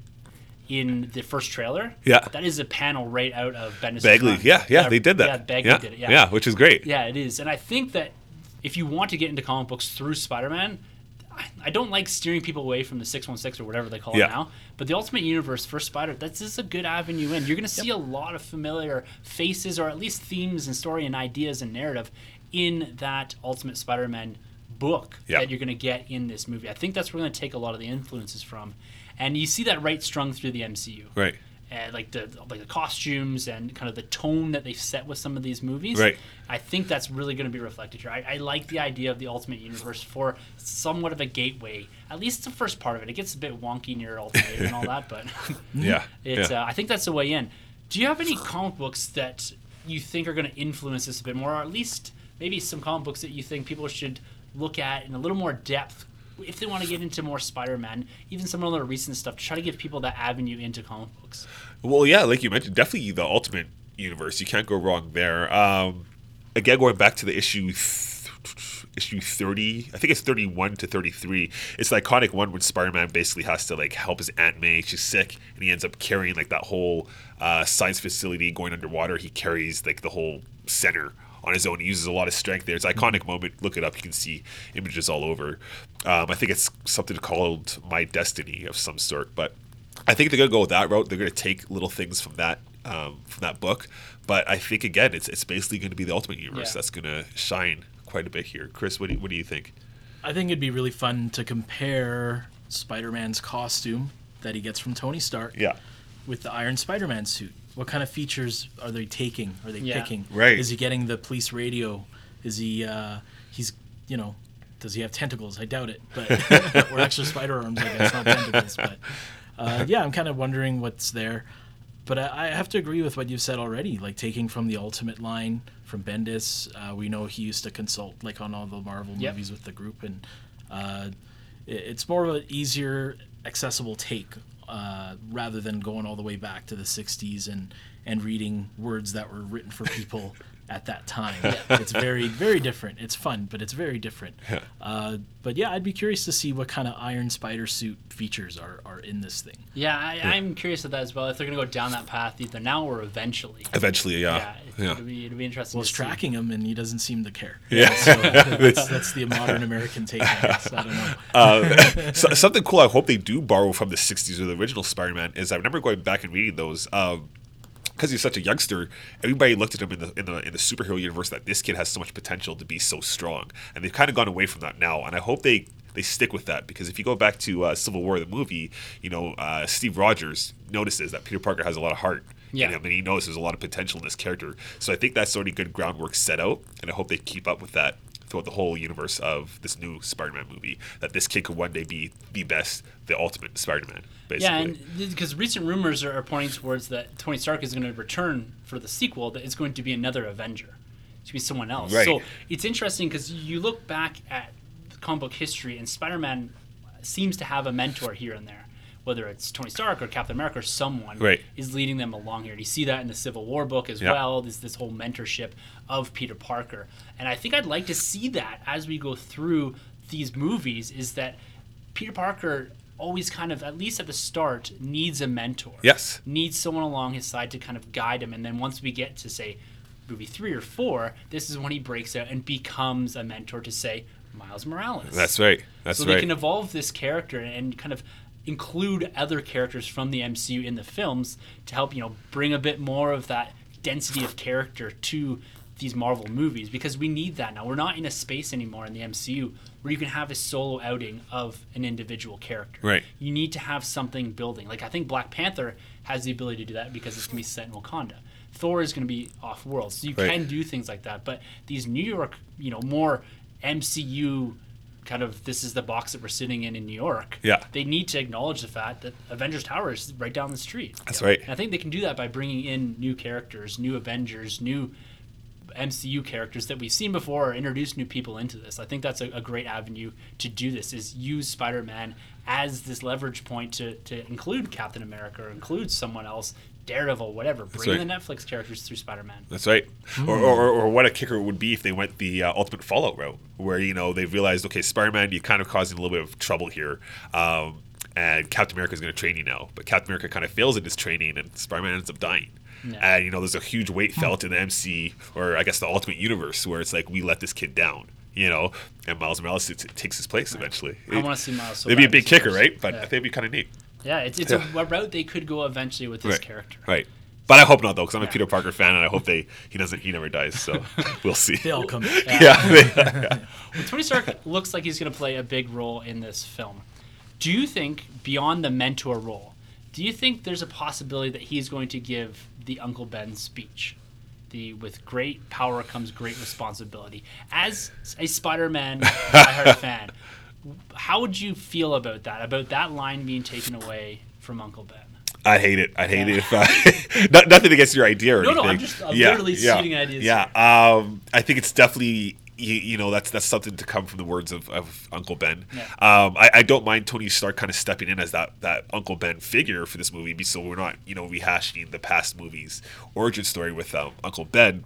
in the first trailer. Yeah. That is a panel right out of Bendis. Bagley. Yeah, yeah, they did that. Yeah, Bagley yeah. did it. Yeah. yeah, which is great. Yeah, it is. And I think that if you want to get into comic books through Spider Man, I, don't like steering people away from the 616 or whatever they call Yeah. it now. But the Ultimate Universe for Spider, that's just a good avenue in. You're going to see a lot of familiar faces or at least themes and story and ideas and narrative in that Ultimate Spider Man book Yeah. that you're going to get in this movie. I think that's where we're going to take a lot of the influences from. And you see that right strung through the MCU Right. and like the like the costumes and kind of the tone that they've set with some of these movies. Right. I think that's really going to be reflected here. I, I like the idea of the Ultimate Universe for somewhat of a gateway. At least the first part of it. It gets a bit wonky near Ultimate and all that, but Yeah. it's yeah. uh, I think that's the way in. Do you have any comic books that you think are going to influence this a bit more, or at least maybe some comic books that you think people should look at in a little more depth? If they want to get into more Spider-Man, even some of the more recent stuff, to try to give people that avenue into comic books. Well, yeah, like you mentioned, definitely the Ultimate Universe. You can't go wrong there. Um, again, going back to the issue th- issue 30 i think it's 31 to 33 it's the iconic one when spider-man basically has to like help his aunt may she's sick and he ends up carrying like that whole uh, science facility going underwater he carries like the whole center on his own he uses a lot of strength there it's an iconic moment look it up you can see images all over um, i think it's something called my destiny of some sort but I think they're gonna go with that route. They're gonna take little things from that um, from that book, but I think again, it's it's basically going to be the Ultimate Universe Yeah. that's gonna shine quite a bit here. Chris, what do you, what do you think? I think it'd be really fun to compare Spider-Man's costume that he gets from Tony Stark Yeah, with the Iron Spider-Man suit. What kind of features are they taking? Are they Yeah. picking? Right. Is he getting the police radio? Is he? Uh, he's you know. Does he have tentacles? I doubt it, but or extra spider arms. I guess not tentacles, but uh, yeah, I'm kind of wondering what's there. But I, I have to agree with what you've said already. Like taking from the Ultimate line from Bendis, uh, we know he used to consult like on all the Marvel Yep. movies with the group, and uh, it- it's more of an easier, accessible take uh, rather than going all the way back to the '60s and and reading words that were written for people at that time. It's very very different. It's fun, but it's very different. Uh, but yeah, I'd be curious to see what kind of Iron Spider suit features are, are in this thing. Yeah, I, I'm curious of that as well. If they're going to go down that path, either now or eventually. eventually, Yeah, yeah, it, yeah. It'll, be, it'll be interesting. Well, to it's see. tracking him, and he doesn't seem to care. Yeah. So that's, that's the modern American take on this. I don't know. Uh, so, something cool I hope they do borrow from the 60s or the original Spider-Man is I remember going back and reading those um, because he's such a youngster everybody looked at him in the, in the in the superhero universe that this kid has so much potential to be so strong and they've kind of gone away from that now and I hope they they stick with that because if you go back to uh, Civil War the movie you know uh, Steve Rogers notices that Peter Parker has a lot of heart Yeah. and he knows there's a lot of potential in this character so I think that's already good groundwork set out and I hope they keep up with that throughout the whole universe of this new Spider-Man movie. That this kid could one day be the best, the ultimate Spider-Man. Basically. Yeah, and because recent rumors are, are pointing towards that Tony Stark is going to return for the sequel, that it's going to be another Avenger. It's going to be someone else. Right. So it's interesting because you look back at comic book history, and Spider Man seems to have a mentor here and there. Whether it's Tony Stark or Captain America or someone Right. is leading them along here. And you see that in the Civil War book as Yeah. well. This this whole mentorship of Peter Parker, and I think I'd like to see that as we go through these movies. Is that Peter Parker always kind of, at least at the start, needs a mentor. Yes. Needs someone along his side to kind of guide him. And then once we get to, say, movie three or four, this is when he breaks out and becomes a mentor to, say, Miles Morales. That's right. That's so right. So they can evolve this character and kind of include other characters from the MCU in the films to help, you know, bring a bit more of that density of character to these Marvel movies because we need that now. We're not in a space anymore in the MCU where you can have a solo outing of an individual character. Right. You need to have something building. Like I think Black Panther has the ability to do that because it's going to be set in Wakanda. Thor is going to be off world. So you Right. can do things like that. But these New York, you know, more MCU kind of this is the box that we're sitting in in New York. Yeah. They need to acknowledge the fact that Avengers Tower is right down the street. That's right. And I think they can do that by bringing in new characters, new Avengers, new MCU characters that we've seen before, or introduce new people into this. I think that's a, a great avenue to do this. Is use Spider-Man as this leverage point to, to include Captain America or include someone else, Daredevil, whatever. Bring right. the Netflix characters through Spider-Man. That's right. Or, or, or what a kicker would be if they went the uh, ultimate Fallout route, where you know they realized, okay, Spider-Man, you're kind of causing a little bit of trouble here, um, and Captain America is going to train you now. But Captain America kind of fails in his training, and Spider-Man ends up dying. Yeah. And you know, there's a huge weight hmm. felt in the MC, or I guess the Ultimate Universe, where it's like we let this kid down. You know, and Miles Morales t- takes his place eventually. I want to see Miles. So It'd be a big kicker, right? But I think it'd be kind of neat. yeah it's, it's Yeah. A, a route they could go eventually with this right. character. Right. But I hope not though, because I'm a Yeah. Peter Parker fan, and I hope they he doesn't he never dies. So we'll see. They all come back. yeah. Well, Tony Stark looks like he's going to play a big role in this film. Do you think, beyond the mentor role, do you think there's a possibility that he's going to give the Uncle Ben speech? The with great power comes great responsibility. As a Spider-Man diehard fan, how would you feel about that? About that line being taken away from Uncle Ben? I'd hate it. I'd hate it if uh, not, nothing against your idea or anything. No, no. I'm just- I'm literally shooting ideas Yeah, um, I think it's definitely you, you know that's that's something to come from the words of, of Uncle Ben. Yeah. Um, I, I don't mind Tony Stark kind of stepping in as that that Uncle Ben figure for this movie, so we're not you know rehashing the past movies origin story with um, Uncle Ben.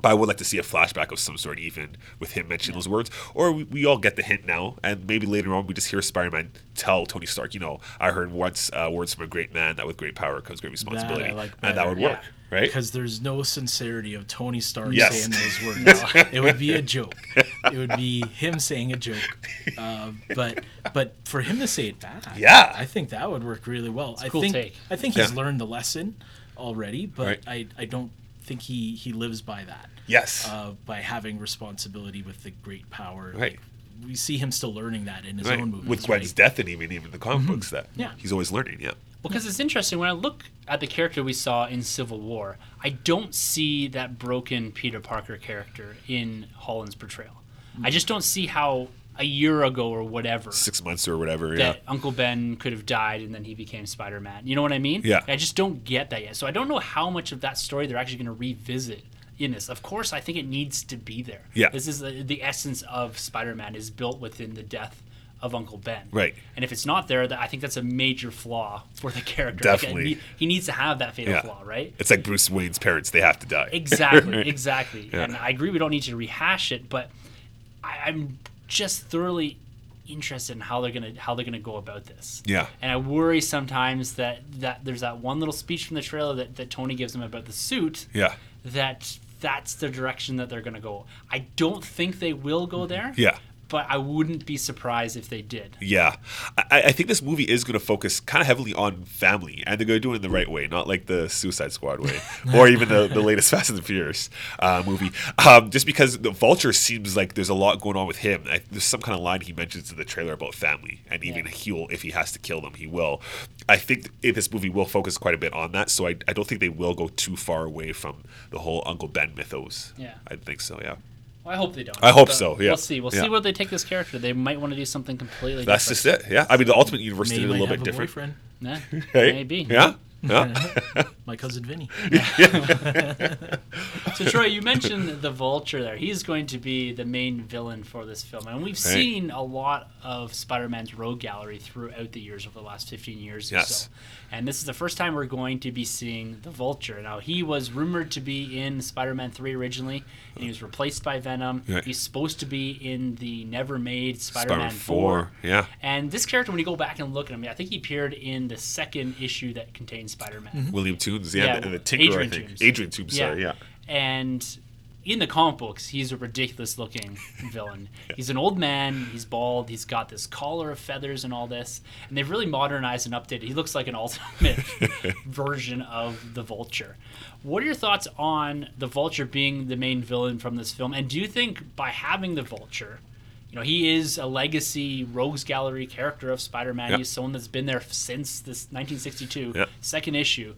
But I would like to see a flashback of some sort, even with him mentioning those words. Or we, we all get the hint now, and maybe later on we just hear Spider Man tell Tony Stark, you know, I heard once uh, words from a great man that with great power comes great responsibility. Like and that would yeah. work, right? Because there's no sincerity of Tony Stark Yes. saying those words. it would be a joke. It would be him saying a joke. Uh, but but for him to say it back, Yeah. I think that would work really well. I a cool think take. I think he's Yeah. learned the lesson already, but Right. I, I don't think he, he lives by that. yes. Uh, by having responsibility with the great power. Right. Like, we see him still learning that in his right. own movies. with Gwen's right? death and even even the comic books that Yeah. he's always learning. Yeah. Because it's interesting when I look at the character we saw in Civil War, I don't see that broken Peter Parker character in Holland's portrayal. I just don't see how a year ago or whatever Six months or whatever. that yeah. Uncle Ben could have died and then he became Spider Man. You know what I mean? Yeah. I just don't get that yet. So I don't know how much of that story they're actually going to revisit in this. Of course, I think it needs to be there. Yeah. This is the, the essence of Spider Man is built within the death of Uncle Ben. Right. And if it's not there, that I think that's a major flaw for the character. Definitely. he, he needs to have that fatal Yeah. flaw, right? It's like Bruce Wayne's parents; they have to die. Exactly, exactly. Yeah. And I agree we don't need to rehash it, but I, I'm just thoroughly interested in how they're gonna how they're gonna go about this. Yeah. And I worry sometimes that that there's that one little speech from the trailer that, that Tony gives him about the suit Yeah. that that's the direction that they're gonna go. I don't think they will go there. Yeah. But I wouldn't be surprised if they did. Yeah, I, I think this movie is going to focus kind of heavily on family, and they're going to do it in the right way, not like the Suicide Squad way, or even the, the latest Fast and the Furious uh, movie. Um, just because the Vulture seems like there's a lot going on with him. I, there's some kind of line he mentions in the trailer about family, and even Yeah. he'll if he has to kill them, he will. I think if this movie will focus quite a bit on that, so I, I don't think they will go too far away from the whole Uncle Ben mythos. Yeah. I think so. Yeah. Well, I hope they don't. I hope but so, yeah. We'll see. We'll Yeah. see where they take this character. They might want to do something completely different. That's different. just it. Yeah. I mean, the Ultimate Universe May did it a might little have bit a different. boyfriend. Yeah, Right? maybe. Yeah. Yeah. My cousin Vinny. So Troy, you mentioned the Vulture there. He's going to be the main villain for this film, and we've Right. seen a lot of Spider-Man's rogue gallery throughout the years over the last 15 years or Yes. so. And this is the first time we're going to be seeing the Vulture. Now he was rumored to be in Spider-Man 3 originally, and he was replaced by Venom. Right. He's supposed to be in the never-made Spider-Man, Spider-Man 4. 4, yeah. And this character, when you go back and look at him, I think he appeared in the second issue that contains Spider-Man. Mm-hmm. William Toomes, yeah, Yeah, and the Tinker, Adrian I think. Toomes. Adrian Toomes, sorry, yeah. And in the comic books, he's a ridiculous looking villain. He's an old man, he's bald, he's got this collar of feathers and all this. And they've really modernized and updated. He looks like an ultimate version of the Vulture. What are your thoughts on the Vulture being the main villain from this film? And do you think by having the Vulture, you know, he is a legacy rogues gallery character of Spider-Man. Yeah. He's someone that's been there since this 1962 Yeah. second issue.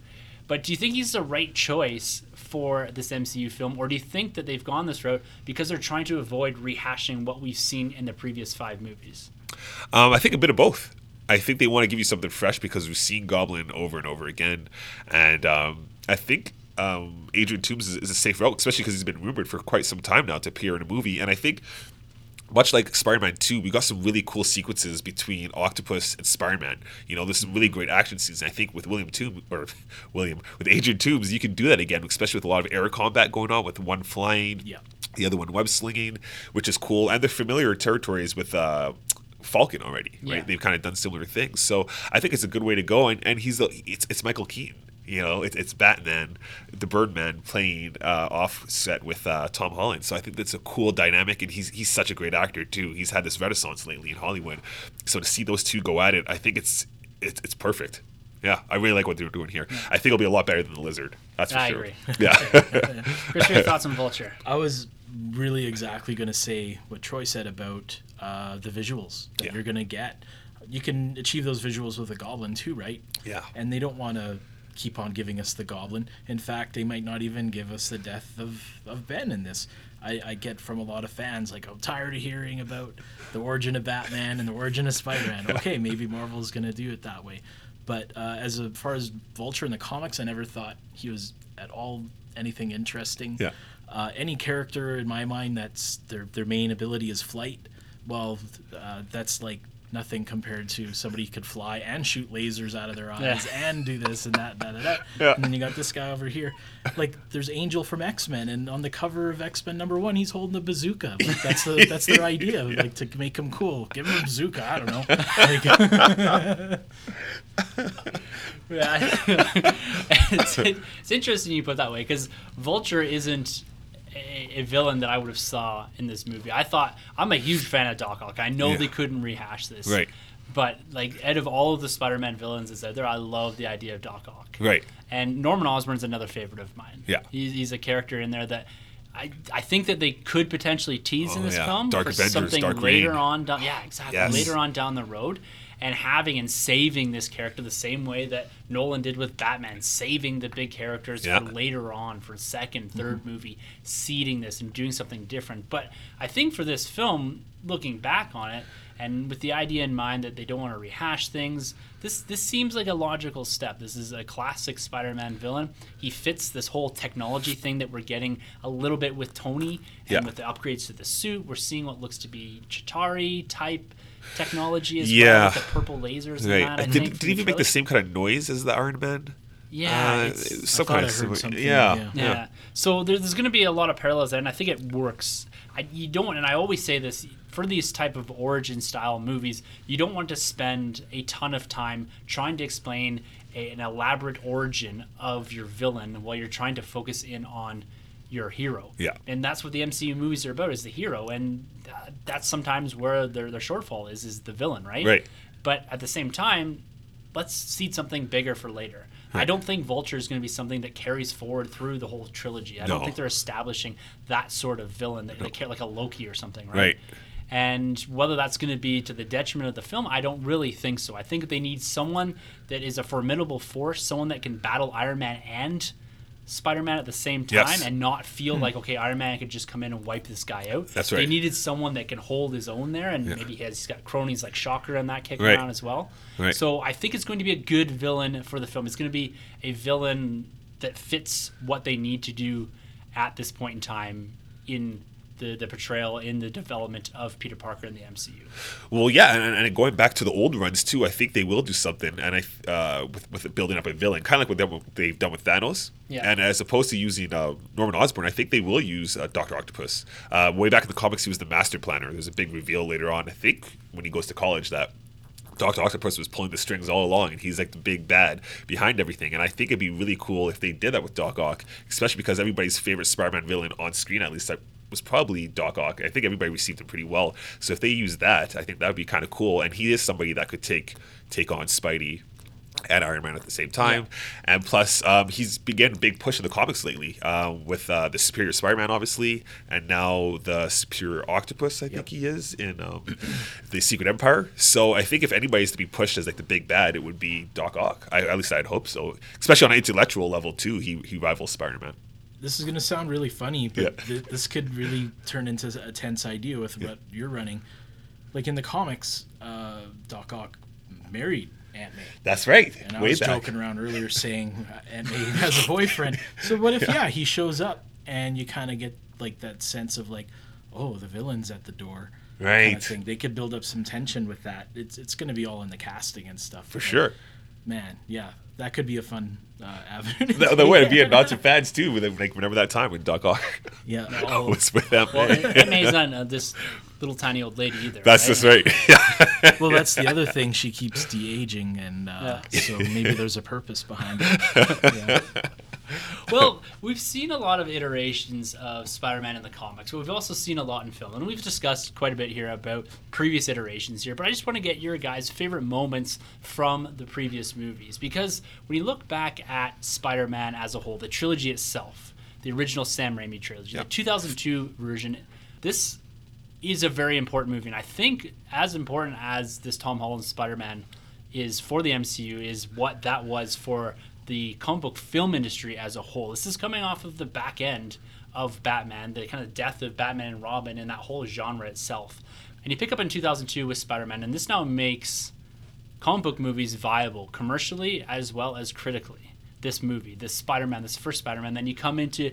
But do you think he's the right choice for this MCU film, or do you think that they've gone this route because they're trying to avoid rehashing what we've seen in the previous five movies? Um, I think a bit of both. I think they want to give you something fresh because we've seen Goblin over and over again, and um, I think um, Adrian Toomes is, is a safe route, especially because he's been rumored for quite some time now to appear in a movie. And I think, much like Spider-Man Two, we got some really cool sequences between Octopus and Spider-Man. You know, there's some really great action scenes. I think with William Toomes or William with Adrian Toomes, you can do that again, especially with a lot of air combat going on with one flying, Yeah. the other one web slinging, which is cool, and they're familiar territories with. Uh, Falcon already, right? Yeah. They've kind of done similar things, so I think it's a good way to go. And, and he's the it's, it's Michael Keaton, you know, it's, it's Batman, the Birdman playing uh, offset with uh, Tom Holland. So I think that's a cool dynamic, and he's he's such a great actor too. He's had this renaissance lately in Hollywood. So to see those two go at it, I think it's it's, it's perfect. Yeah, I really like what they're doing here. I think it'll be a lot better than the Lizard. That's for I sure. agree. Yeah, Chris, what your thoughts on Vulture? I was really exactly going to say what Troy said about uh, the visuals that Yeah. you're going to get. You can achieve those visuals with a goblin too, right? Yeah. And they don't want to keep on giving us the goblin. In fact, they might not even give us the death of, of Ben in this. I, I get from a lot of fans like I'm tired of hearing about the origin of Batman and the origin of Spider-Man. Okay, maybe Marvel's going to do it that way. But uh, as a, far as Vulture in the comics, I never thought he was at all anything interesting. Yeah. Uh, any character in my mind that's their their main ability is flight. Well, uh, that's like nothing compared to somebody who could fly and shoot lasers out of their eyes Yeah. and do this and that, da, da, da. Yeah. And then you got this guy over here. Like there's Angel from X Men, and on the cover of X Men number one, he's holding a bazooka. Like that's the, that's their idea, like to make him cool. Give him a bazooka. I don't know. Like, Yeah, it's, it's interesting you put it that way because Vulture isn't a, a villain that I would have saw in this movie. I thought I'm a huge fan of Doc Ock. I know Yeah. they couldn't rehash this, Right. But like out of all of the Spider-Man villains that's out there, I love the idea of Doc Ock. Right. And Norman Osborn's another favorite of mine. Yeah. he's, he's a character in there that. I, I think that they could potentially tease in Oh, this yeah. film Dark for Avengers, something Dark later Reign. on down. Yeah, exactly. Yes. Later on down the road, and having and saving this character the same way that Nolan did with Batman, saving the big characters Yeah. for later on for second, mm-hmm. 3rd movie, seeding this and doing something different. But I think for this film, looking back on it, and with the idea in mind that they don't want to rehash things, this this seems like a logical step. This is a classic Spider-Man villain. He fits this whole technology thing that we're getting a little bit with Tony, and Yeah. with the upgrades to the suit, we're seeing what looks to be Chitauri type technology as Yeah. well, with the purple lasers and Right. that. I did think, did he even make the same kind of noise as the Iron Man? Yeah, Uh, it's, some kind of something, yeah, yeah. yeah. Yeah. So there, there's going to be a lot of parallels there, and I think it works. I, you don't, and I always say this for these type of origin style movies, you don't want to spend a ton of time trying to explain a, an elaborate origin of your villain while you're trying to focus in on your hero. Yeah. And that's what the MCU movies are about is the hero, and uh, that's sometimes where their their shortfall is is the villain, right? Right. But at the same time, let's seed something bigger for later. I don't think Vulture is going to be something that carries forward through the whole trilogy. I don't think they're establishing that sort of villain that, that ca- like a Loki or something, right? Right. And whether that's going to be to the detriment of the film, I don't really think so. I think they need someone that is a formidable force, someone that can battle Iron Man and Spider Man at the same time Yes. and not feel hmm. like, okay, Iron Man could just come in and wipe this guy out. That's They needed someone that can hold his own there, and maybe he has, he's got cronies like Shocker and that kicking Right. around as well. Right. So I think it's going to be a good villain for the film. It's going to be a villain that fits what they need to do at this point in time in the, the portrayal in the development of Peter Parker in the MCU. Well, yeah, and, and going back to the old runs too, I think they will do something, and I uh, with with building up a villain, kind of like what they- what they've done with Thanos. Yeah. And as opposed to using uh, Norman Osborn, I think they will use uh, Doctor Octopus. Uh, way back in the comics, he was the Master Planner. There's a big reveal later on. I think when he goes to college that. Doctor Octopus was pulling the strings all along, and he's like the big bad behind everything. And I think it'd be really cool if they did that with Doc Ock, especially because everybody's favorite Spider-Man villain on screen, at least, was probably Doc Ock. I think everybody received him pretty well. So if they use that, I think that would be kind of cool. And he is somebody that could take take on Spidey and Iron Man at the same time. And plus, um, he's been getting a big push in the comics lately um, with uh, the Superior Spider-Man, obviously, and now the Superior Octopus. I think he is in um, the Secret Empire. So I think if anybody's to be pushed as like the big bad, it would be Doc Ock. I, at least I'd hope so. Especially on an intellectual level too, he he rivals Spider-Man. This is going to sound really funny, but Yeah. th- this could really turn into a tense idea with what you're running. Like in the comics, uh, Doc Ock married Aunt May. That's right. And I Way was back. joking around earlier saying Aunt May has a boyfriend. So what if yeah. he shows up and you kind of get like that sense of like, oh, the villain's at the door. kind Right. of thing. They could build up some tension with that. It's it's going to be all in the casting and stuff. For sure. Man, yeah, that could be a fun uh, avenue. to The, the way to be a Nazi fans too, with like remember that time when Doc Ock Yeah. was with them. Well, Aunt May's not uh, this little tiny old lady either. That's right? just right. Yeah. Well, that's the other thing. She keeps de aging, and uh, so maybe there's a purpose behind it. Yeah. well, we've seen a lot of iterations of Spider-Man in the comics, but we've also seen a lot in film, and we've discussed quite a bit here about previous iterations here. But I just want to get your guys' favorite moments from the previous movies, because when you look back at Spider-Man as a whole, the trilogy itself, the original Sam Raimi trilogy, Yep. the 2002 version, this is a very important movie, and I think as important as this Tom Holland Spider-Man is for the MCU is what that was for the comic book film industry as a whole. This is coming off of the back end of Batman, the kind of death of Batman and Robin and that whole genre itself. And you pick up in 2002 with Spider-Man, and this now makes comic book movies viable commercially as well as critically. This movie, this Spider-Man, this first Spider-Man, then you come into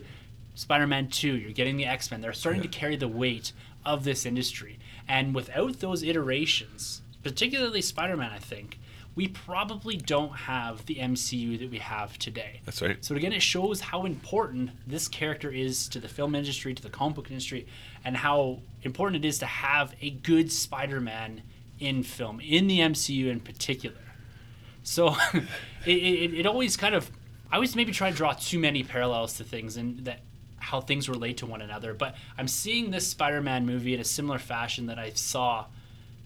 Spider-Man 2, you're getting the X-Men. They're starting to carry the weight of this industry. And without those iterations, particularly Spider-Man, I think we probably don't have the MCU that we have today. That's right. So again, it shows how important this character is to the film industry, to the comic book industry, and how important it is to have a good Spider-Man in film, in the MCU in particular. So it, it, it always kind of, I always maybe try to draw too many parallels to things and that how things relate to one another. But I'm seeing this Spider-Man movie in a similar fashion that I saw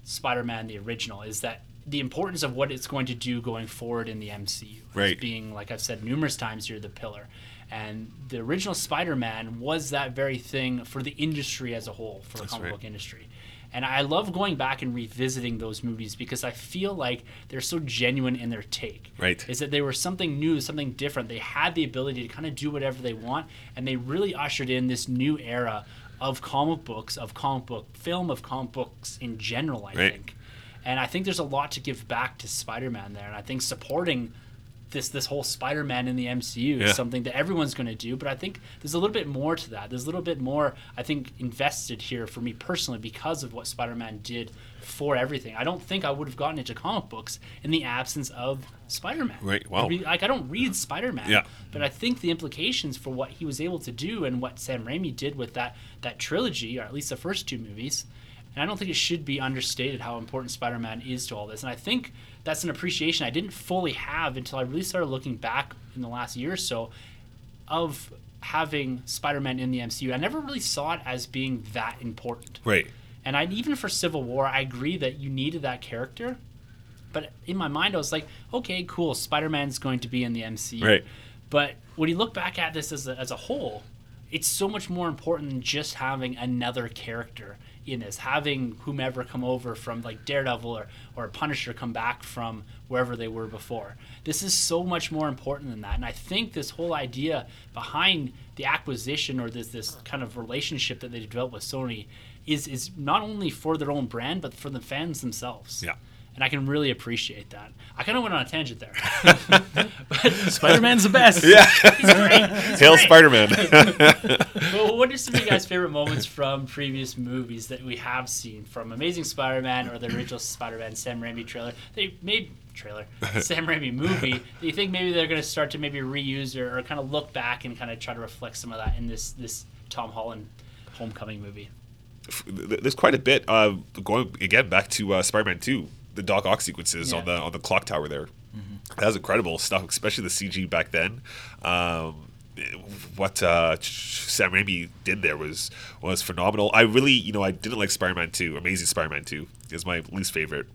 Spider-Man the original. Is that the importance of what it's going to do going forward in the MCU. Right. Being, like I've said numerous times, you're the pillar. And the original Spider Man was that very thing for the industry as a whole, for the comic right. book industry. And I love going back and revisiting those movies because I feel like they're so genuine in their take. Right. Is that they were something new, something different. They had the ability to kind of do whatever they want, and they really ushered in this new era of comic books, of comic book film, of comic books in general, I Right. think. And I think there's a lot to give back to Spider-Man there, and I think supporting this this whole Spider-Man in the MCU Yeah. is something that everyone's going to do. But I think there's a little bit more to that. There's a little bit more I think invested here for me personally because of what Spider-Man did for everything. I don't think I would have gotten into comic books in the absence of Spider-Man. Right, wow. I like I don't read Spider-Man. Yeah. But I think the implications for what he was able to do and what Sam Raimi did with that that trilogy, or at least the first two movies, and I don't think it should be understated how important Spider-Man is to all this. And I think that's an appreciation I didn't fully have until I really started looking back in the last year or so of having Spider-Man in the MCU. I never really saw it as being that important. Right. And I even for Civil War, I agree that you needed that character. But in my mind, I was like, okay, cool. Spider Man's going to be in the MCU. Right. But when you look back at this as a, as a whole, it's so much more important than just having another character in this. Having whomever come over from like Daredevil or, or Punisher come back from wherever they were before. This is so much more important than that. And I think this whole idea behind the acquisition or this this kind of relationship that they developed with Sony is is not only for their own brand but for the fans themselves. Yeah. And I can really appreciate that. I kind of went on a tangent there. Spider-Man's the best. Yeah. He's great. He's Hail. Spider Man. Well, what are some of you guys' favorite moments from previous movies that we have seen from Amazing Spider-Man or the original Spider-Man Sam Raimi trailer? They made trailer Sam Raimi movie. Do you think maybe they're going to start to maybe reuse or, or kind of look back and kind of try to reflect some of that in this this Tom Holland Homecoming movie? There's quite a bit. Uh, going again back to uh, Spider Man Two, the Doc Ock sequences on the on the clock tower there. That was incredible stuff, especially the CG back then. Um, what uh, Sam Raimi did there was was phenomenal. I really, you know, I didn't like Spider Man Two. Amazing Spider Man Two is my least favorite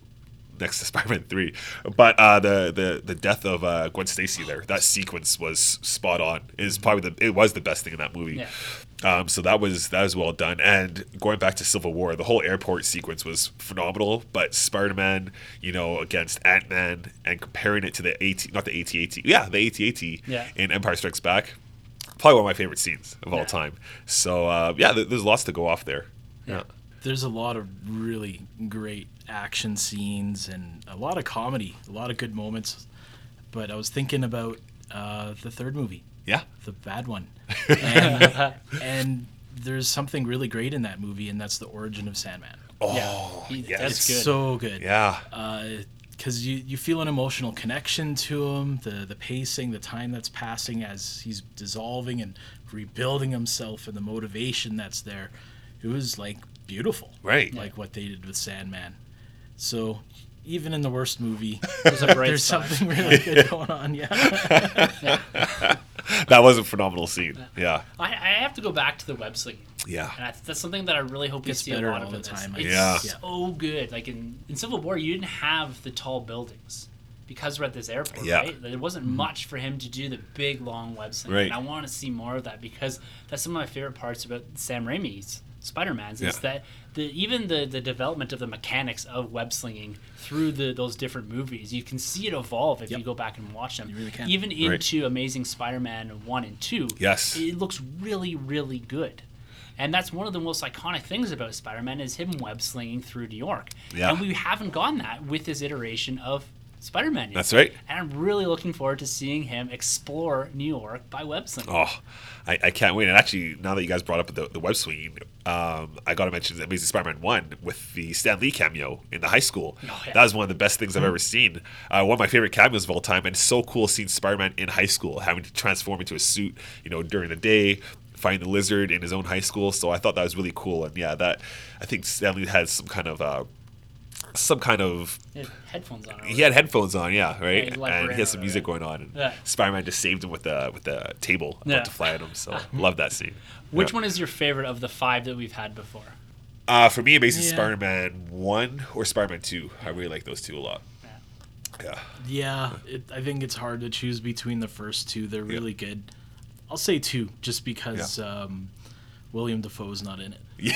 next to Spider-Man Three, but uh, the the the death of uh, Gwen Stacy there, that sequence was spot on. Is probably the it was the best thing in that movie. Yeah. Um, so that was that was well done. And going back to Civil War, the whole airport sequence was phenomenal. But Spider-Man, you know, against Ant-Man and comparing it to the AT, not the AT-AT, yeah, the AT-AT Yeah. in Empire Strikes Back, probably one of my favorite scenes of all Yeah. time. So uh, yeah, th- there's lots to go off there. Yeah. There's a lot of really great action scenes and a lot of comedy, a lot of good moments. But I was thinking about uh, the third movie, Yeah. the bad one, and, and there's something really great in that movie, and that's the origin of Sandman. Oh, He- yes. that's good. so good. Yeah. Uh, because you, you feel an emotional connection to him, the the pacing, the time that's passing as he's dissolving and rebuilding himself, and the motivation that's there. It was like beautiful, Right. Like what they did with Sandman. So even in the worst movie, There's a there's something really good going on. Yeah, that was a phenomenal scene. Yeah. I, I have to go back to the web slinging. Yeah. And that's, that's something that I really hope Gets you see better a lot all of the in this. time, I It's guess. Yeah. so good. Like in, in Civil War, you didn't have the tall buildings because we're at this airport, Yeah. right? There wasn't mm-hmm. much for him to do the big long web slinging. Right. And I want to see more of that because that's some of my favorite parts about Sam Raimi's Spider-Man's is Yeah. that the even the, the development of the mechanics of web slinging through the those different movies, you can see it evolve if Yep. you go back and watch them. You really can. Even Right. into Amazing Spider-Man 1 and 2 Yes. it looks really, really good. And that's one of the most iconic things about Spider-Man is him web slinging through New York. Yeah. And we haven't gotten that with this iteration of Spider-Man. That's right. And I'm really looking forward to seeing him explore New York by web slinging. Oh, I, I can't wait. And actually, now that you guys brought up the, the web swinging, um, I got to mention Amazing Spider-Man 1 with the Stan Lee cameo in the high school. Oh, yeah. That was one of the best things I've ever seen. Uh, one of my favorite cameos of all time. And so cool seeing Spider-Man in high school, having to transform into a suit, you know, during the day, find the lizard in his own high school. So I thought that was really cool. And yeah, that I think Stan Lee had some kind of... Uh, some kind of He had headphones on. or he had headphones on, yeah, right, he's like and he has some music right? going on. And Yeah. Spider-Man just saved him with the with the table about Yeah. to fly at him. So love that scene. Which Yeah. one is your favorite of the five that we've had before? Uh, for me, Amazing Yeah. Spider-Man one or Spider-Man two. I really like those two a lot. Yeah, Yeah, it, I think it's hard to choose between the first two. They're really good. I'll say two, just because um, William Dafoe's not in it. Yeah,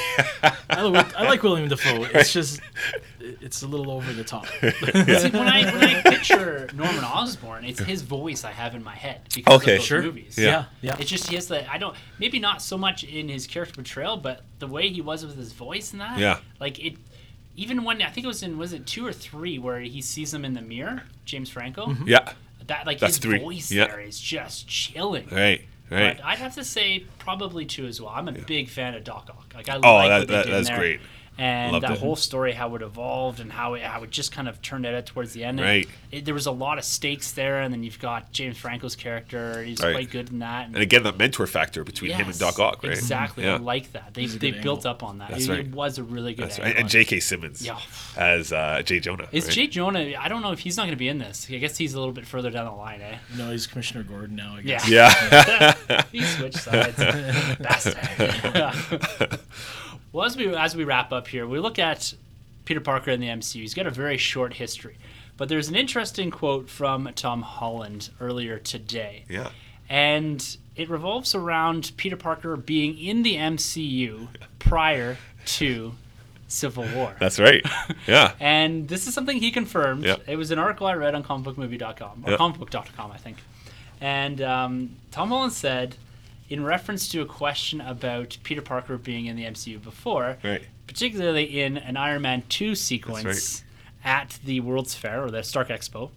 I, like- I like William Dafoe. It's just it's a little over the top. See, when I when I picture Norman Osborn, it's his voice I have in my head because Okay, of those sure. movies. Yeah. yeah, yeah. It's just he has the I don't maybe not so much in his character portrayal, but the way he was with his voice and that. Yeah. Like it even when I think it was in was it two or three where he sees him in the mirror, James Franco. Mm-hmm. yeah. That like That's his three. voice Yeah. there is just chilling. Right, right. But I'd have to say probably two as well. I'm a big fan of Doc Ock. Like I Oh, like that- what they that- did that's there. great. And Loved that it. whole story, how it evolved and how it, how it just kind of turned out towards the end. Right. It, there was a lot of stakes there, and then you've got James Franco's character. He's Right. quite good in that. and again, that mentor factor between him and Yes, Doc Ock, right? Exactly. Yeah. I like that. They, they built angle. up on that. That's it, right. it was a really good That's right. And J.K. Simmons Yeah. as uh, Jay Jonah. Is right? Jay Jonah? I don't know if he's not going to be in this. I guess he's a little bit further down the line, eh? no, he's Commissioner Gordon now. I Yeah. guess. Yeah. he switched sides. Bastard. well, as we as we wrap up here, we look at Peter Parker in the MCU. He's got a very short history, but there's an interesting quote from Tom Holland earlier today, yeah. and it revolves around Peter Parker being in the MCU prior to Civil War. That's right. Yeah. And this is something he confirmed. Yep. It was an article I read on comicbookmovie.com, or Yep. comicbook.com, I think. And um, Tom Holland said, in reference to a question about Peter Parker being in the MCU before, Right. particularly in an Iron Man 2 sequence at the World's Fair, or the Stark Expo,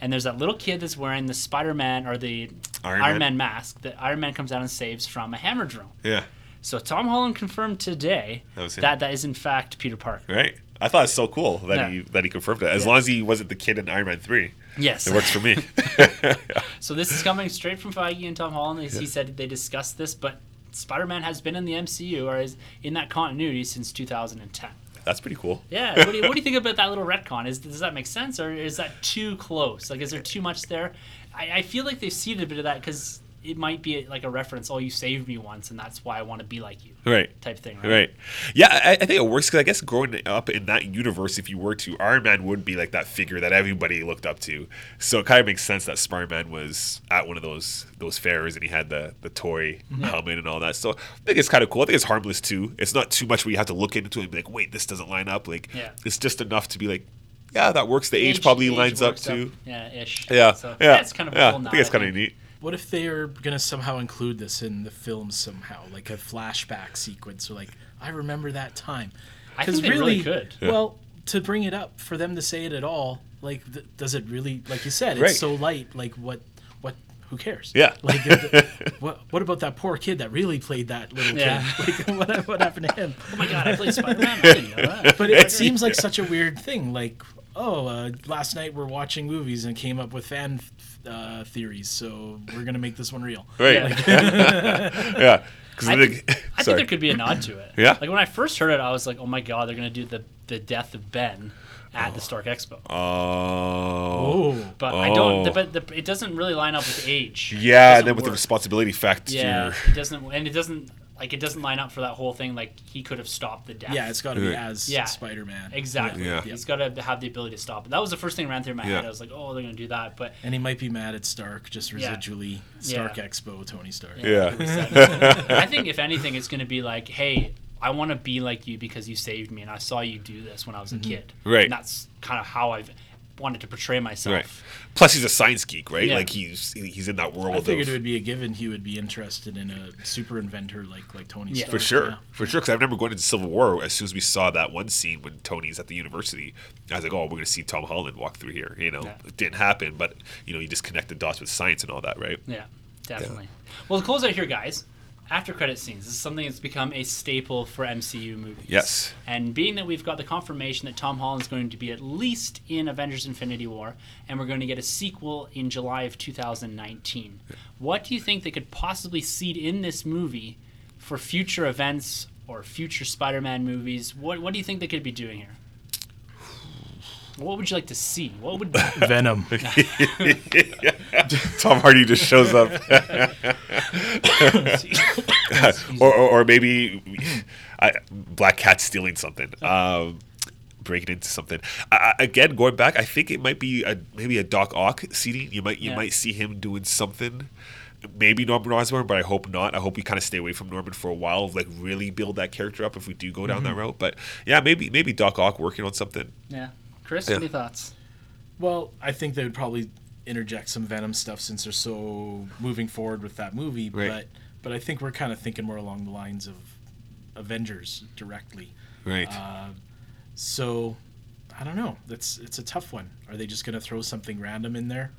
and there's that little kid that's wearing the Spider Man, or the Iron Iron, Man. Man. mask that Iron Man comes out and saves from a hammer drone. Yeah. So Tom Holland confirmed today That that that is in fact Peter Parker. Right. I thought it's so cool that he that he confirmed it. As Yeah. long as he wasn't the kid in Iron Man three, Yes. it works for me. So this is coming straight from Feige and Tom Holland. As He said they discussed this, but Spider-Man has been in the MCU or is in that continuity since 2010. That's pretty cool. Yeah. What do you, what do you think about that little retcon? Is does that make sense or is that too close? Like, is there too much there? I, I feel like they've seeded a bit of that because it might be like a reference. Oh, you saved me once, and that's why I want to be like you. Right. Type thing. Right. Right. Yeah, I, I think it works because I guess growing up in that universe, if you were to, Iron Man would be like that figure that everybody looked up to. So it kind of makes sense that Spider Man was at one of those those fairs and he had the the toy mm-hmm. helmet and all that. So I think it's kind of cool. I think it's harmless too. It's not too much where you have to look into it and be like, wait, this doesn't line up. Like, Yeah. it's just enough to be like, yeah, that works. The age, probably lines up works too. Yeah, ish. Yeah, So yeah, that's kind of yeah. cool. I think it's kind of neat. What if they are gonna somehow include this in the film somehow, like a flashback sequence, or like I remember that time? I think they really could. Well, to bring it up for them to say it at all, like, th- does it really? Like you said, it's Right. so light. Like, what? What? Who cares? Yeah. Like, th- what? What about that poor kid that really played that little Yeah. kid? Like, what? What happened to him? Oh my god, I played Spider-Man. I didn't know that. But it seems like such a weird thing. Like, oh, uh, last night we're watching movies and came up with fan uh, theories, so we're gonna make this one real. Right. Yeah. yeah. Because I, the, think, I think there could be a nod to it. Yeah? Like when I first heard it, I was like, "Oh my god, they're gonna do the the death of Ben at the Stark Expo." Oh. Oh, But I don't. Oh. But the, it doesn't really line up with age. Yeah, and then with the responsibility factor. Yeah, it doesn't, and it doesn't like it doesn't line up for that whole thing. Like he could have stopped the death. yeah, it's got to be as Yeah. Spider-Man. exactly. Yeah. He's got to have the ability to stop it. That was the first thing that ran through my head. I was like, "Oh, they're gonna do that," but And he might be mad at Stark, just Yeah. residually Stark Yeah. Expo, Tony Stark. Yeah. 100%. I think if anything, it's going to be like, hey, I want to be like you because you saved me, and I saw you do this when I was a mm-hmm. kid. Right. And that's kind of how I've. Wanted to portray myself. Right. Plus, he's a science geek, right? Yeah. Like he's he's in that world. I figured of, it would be a given he would be interested in a super inventor like like Tony Yeah. Stark. For sure, yeah. for sure. Because I remember going into Civil War as soon as we saw that one scene when Tony's at the university. I was like, "Oh, we're going to see Tom Holland walk through here." You know, Yeah. it didn't happen, but you know, you just connect the dots with science and all that, right? Yeah, definitely. Well, to close out here, guys, after credit scenes this is something that's become a staple for MCU movies. Yes. And being that we've got the confirmation that Tom Holland's going to be at least in Avengers Infinity War, and we're going to get a sequel in July of 2019, what do you think they could possibly seed in this movie for future events or future Spider Man movies? What, what do you think they could be doing here? What would you like to see? What would Venom. Tom Hardy just shows up, or, or, or maybe I, Black Cat stealing something, um, breaking into something. I, I- again, going back, I think it might be a maybe a Doc Ock seating. You might you Yeah. might see him doing something. Maybe Norman Osborn, but I hope not. I hope we kind of stay away from Norman for a while, like really build that character up if we do go down that route. But yeah, maybe maybe Doc Ock working on something. yeah, Chris, Yeah. what are your thoughts? Well, I think they would probably interject some Venom stuff since they're so moving forward with that movie. Right. But but I think we're kind of thinking more along the lines of Avengers directly. Right. Uh, so I don't know. That's it's a tough one. Are they just going to throw something random in there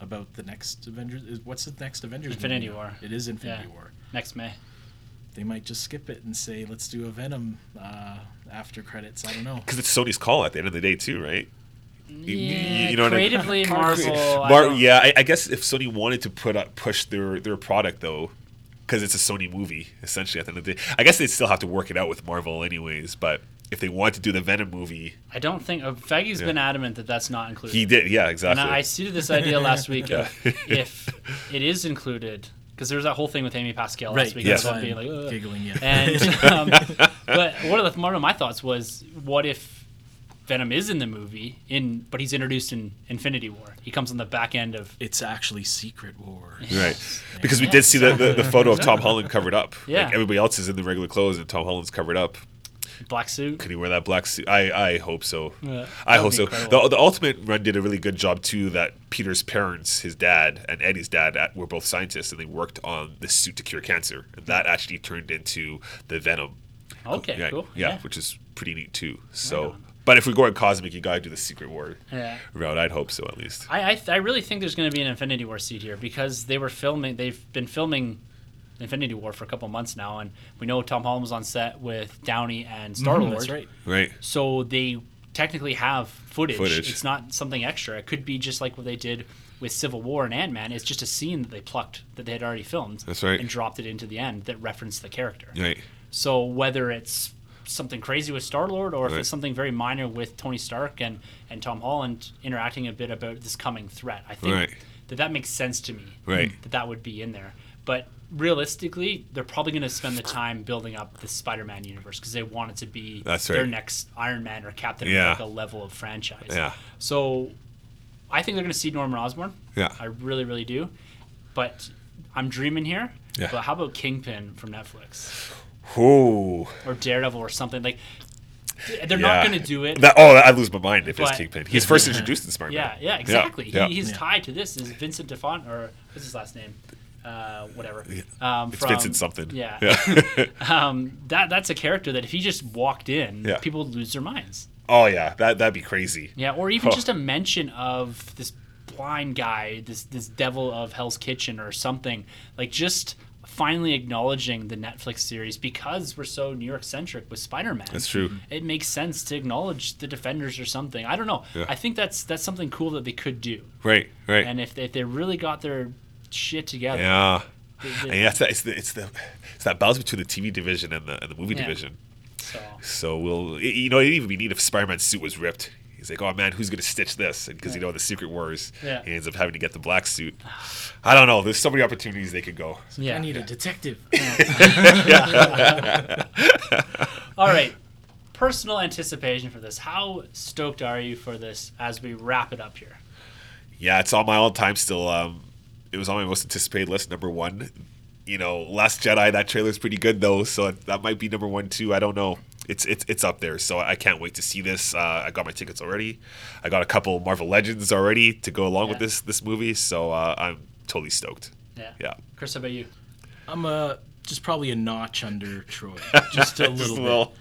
about the next Avengers? is- What's the next Avengers? Infinity movie? War. It is Infinity Yeah. War. Next May. They might just skip it and say, "Let's do a Venom uh, after credits." I don't know. Because it's Sony's call at the end of the day, too, right? You- Yeah, you know what I mean? creatively, Marvel. Mar- don't- yeah, I, I guess if Sony wanted to put up, push their their product though, because it's a Sony movie essentially at the end of the day, I guess they'd still have to work it out with Marvel anyways. But if they want to do the Venom movie, I don't think uh, Feige's Yeah. been adamant that that's not included. he did. Yeah, And exactly. I, I seeded this idea last week. of if it is included, because there was that whole thing with Amy Pascal last Right. week. Yes. everyone being I'm like, "Ugh." giggling. Yeah. And um, but one of the one of my thoughts was, what if Venom is in the movie in, but he's introduced in Infinity War. He comes on the back end of. it's actually Secret War. Right. Because we Yeah. did see the, the, the photo of Tom Holland covered up. Yeah. Like everybody else is in the regular clothes and Tom Holland's covered up. Black suit. Could he wear that black suit? I, I hope so. Yeah, I hope so. The, the Ultimate Run did a really good job too. That Peter's parents, his dad and Eddie's dad, at, were both scientists, and they worked on this suit to cure cancer, and that actually turned into the Venom. Okay, yeah, cool. Yeah, Yeah. which is pretty neat too. So, on. but if we're going cosmic, you gotta do the Secret War Yeah. route. I'd hope so at least. I, I, I really think there's going to be an Infinity War seed here because they were filming. They've been filming Infinity War for a couple months now, and we know Tom Holland was on set with Downey and Star Lord. Mhm, that's right. Right. So they technically have footage. Footage. It's not something extra. It could be just like what they did with Civil War and Ant Man. It's just a scene that they plucked that they had already filmed. That's right. And dropped it into the end that referenced the character. Right. So whether it's something crazy with Star Lord or if it's something very minor with Tony Stark and, and Tom Holland interacting a bit about this coming threat, I think Right. that that makes sense to me. Right. That that would be in there. But realistically, they're probably going to spend the time building up the Spider-Man universe because they want it to be their right. next Iron Man or Captain Yeah. America level of franchise. Yeah. So I think they're going to see Norman Osborn. Yeah. I really, really do. But I'm dreaming here. Yeah. But how about Kingpin from Netflix? Ooh. or Daredevil or something like. They're Yeah. not going to do it. That, oh, I lose my mind if it's Kingpin. He's first introduced in Spider-Man. yeah, yeah, exactly. Yeah. He, he's Yeah. tied to this. Is Vincent Defont or what's his last name? Uh, whatever. Um, It's from- Vincent something. Yeah. Yeah. um, that that's a character that if he just walked in, Yeah. people would lose their minds. oh yeah, that that'd be crazy. Yeah, or even Oh. just a mention of this blind guy, this this devil of Hell's Kitchen or something. Like just finally acknowledging the Netflix series because we're so New York centric with Spider-Man. That's true. It makes sense to acknowledge the Defenders or something. I don't know. Yeah. I think that's that's something cool that they could do. Right. Right. And if they, if they really got their shit together, yeah. they- And they- that's that. It's the it's the it's that balance between the TV division and the and the movie Yeah. division. so So we'll you know it'd even be neat if Spider-Man's suit was ripped. He's like, oh man, who's gonna stitch this? And because you know the Secret Wars, Yeah. he ends up having to get the black suit. I don't know. There's so many opportunities they could go. yeah. I need a detective. All right. Personal anticipation for this. How stoked are you for this as we wrap it up here? Yeah, it's on my all time still. Um, it was on my most anticipated list, number one. You know, Last Jedi. That trailer's pretty good though, so that might be number one too. I don't know. It's it's it's up there. So I can't wait to see this. Uh, I got my tickets already. I got a couple Marvel Legends already to go along with this this movie. So uh, I'm totally stoked. Yeah. Yeah. Chris, how about you? I'm uh, just probably a notch under Troy, just a little bit.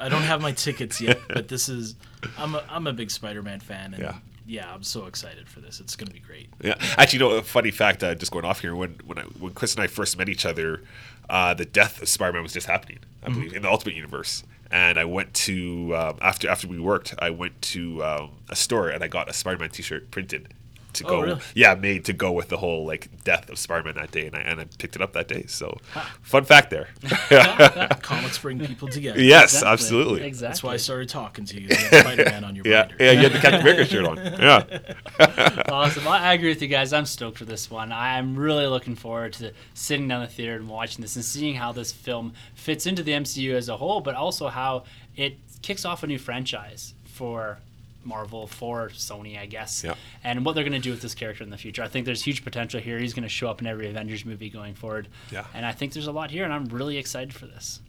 I don't have my tickets yet, but this is I'm a, I'm a big Spider-Man fan, and Yeah. yeah. I'm so excited for this. It's gonna be great. Yeah, actually, you know, a funny fact. Uh, just going off here, when when I, when Chris and I first met each other, uh, the death of Spider-Man was just happening. I believe in the Ultimate Universe, and I went to um, after after we worked, I went to um, a store and I got a Spider-Man T-shirt printed to Oh, go. really? Yeah, made to go with the whole like death of Spider-Man that day, and I and I picked it up that day. So, fun fact there. Comics bring people together. yes, Exactly. absolutely. Exactly. That's why I started talking to you. You Spider-Man on your Yeah, binder. yeah, you had the Captain America shirt on. Yeah, awesome. Well, I agree with you guys. I'm stoked for this one. I'm really looking forward to sitting down the theater and watching this and seeing how this film fits into the MCU as a whole, but also how it kicks off a new franchise for Marvel, for Sony, I guess, Yeah. and what they're going to do with this character in the future. I think there's huge potential here. He's going to show up in every Avengers movie going forward. Yeah. And I think there's a lot here, and I'm really excited for this.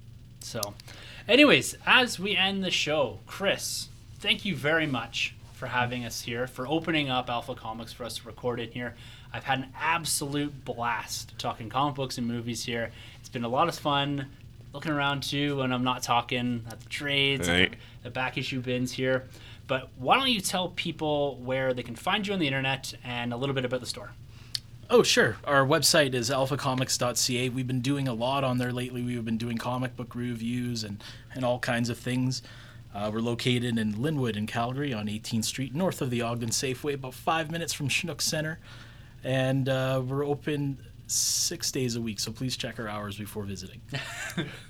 So, anyways, as we end the show, Chris, thank you very much for having us here, for opening up Alpha Comics for us to record in here. I've had an absolute blast talking comic books and movies here. It's been a lot of fun looking around too when I'm not talking at the trades, and Right. the back issue bins here. But why don't you tell people where they can find you on the internet and a little bit about the store? Oh, sure. Our website is alphacomics.ca. We've been doing a lot on there lately. We've been doing comic book reviews and, and all kinds of things. Uh, we're located in Lynnwood in Calgary on 18th Street, north of the Ogden Safeway, about five minutes from Chinook Center. And uh, we're open six days a week, so please check our hours before visiting.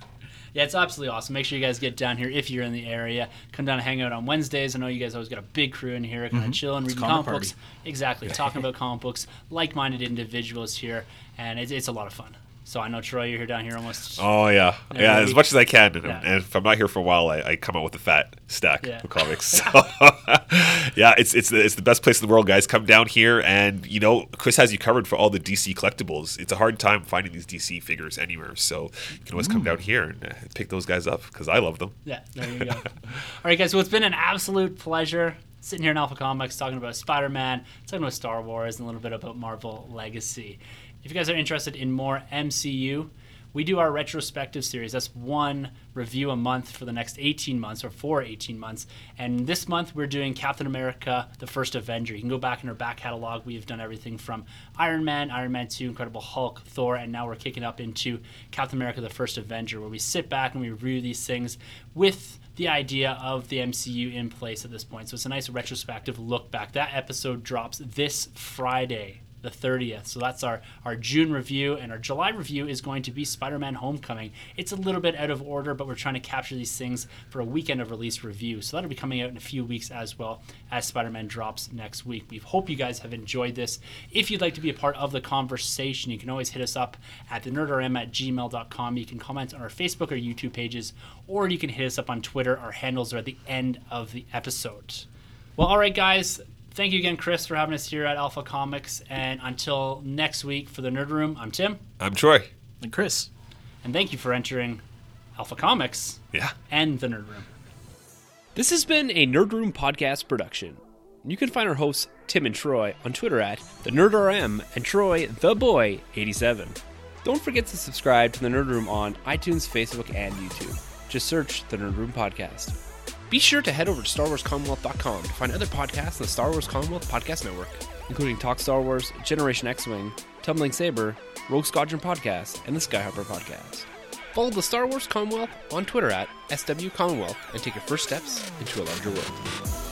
Yeah, it's absolutely awesome. Make sure you guys get down here if you're in the area. Come down and hang out on Wednesdays. I know you guys always got a big crew in here, kind of chilling, reading comic comic books. Exactly, talking about comic books, like-minded individuals here, and it's, it's a lot of fun. So I know Troy, you're here down here almost. Oh yeah, yeah. Yeah, as much as I can, and, Yeah. and if I'm not here for a while, I, I come out with a fat stack Yeah. of comics. So yeah, it's it's the, it's the best place in the world, guys. Come down here, and you know Chris has you covered for all the DC collectibles. It's a hard time finding these DC figures anywhere, so you can always come down here and uh, pick those guys up because I love them. Yeah, there you go. All right, guys. So it's been an absolute pleasure sitting here in Alpha Comics talking about Spider-Man, talking about Star Wars, and a little bit about Marvel Legacy. If you guys are interested in more MCU, we do our retrospective series. That's one review a month for the next 18 months or for 18 months. And this month we're doing Captain America, the first Avenger. You can go back in our back catalog. We've done everything from Iron Man, Iron Man 2, Incredible Hulk, Thor, and now we're kicking up into Captain America, the first Avenger, where we sit back and we review these things with the idea of the MCU in place at this point. So it's a nice retrospective look back. That episode drops this Friday the 30th. So that's our, our June review. And our July review is going to be Spider Man Homecoming. It's a little bit out of order, but we're trying to capture these things for a weekend of release review. So that'll be coming out in a few weeks as well as Spider Man drops next week. We hope you guys have enjoyed this. If you'd like to be a part of the conversation, you can always hit us up at the nerdram at gmail.com. You can comment on our Facebook or YouTube pages, or you can hit us up on Twitter. Our handles are at the end of the episode. Well, all right, guys. Thank you again, Chris, for having us here at Alpha Comics. And until next week for the Nerd Room, I'm Tim. I'm Troy. And Chris, And thank you for entering Alpha Comics Yeah. and the Nerd Room. This has been a Nerd Room podcast production. You can find our hosts Tim and Troy on Twitter at the NerdRM and Troy the Boy 87. Don't forget to subscribe to the Nerd Room on iTunes, Facebook, and YouTube. Just search the Nerd Room podcast. Be sure to head over to StarWarsCommonwealth.com to find other podcasts on the Star Wars Commonwealth Podcast Network, including Talk Star Wars, Generation X-Wing, Tumbling Saber, Rogue Squadron Podcast, and the Skyhopper Podcast. Follow the Star Wars Commonwealth on Twitter at SW Commonwealth and take your first steps into a larger world.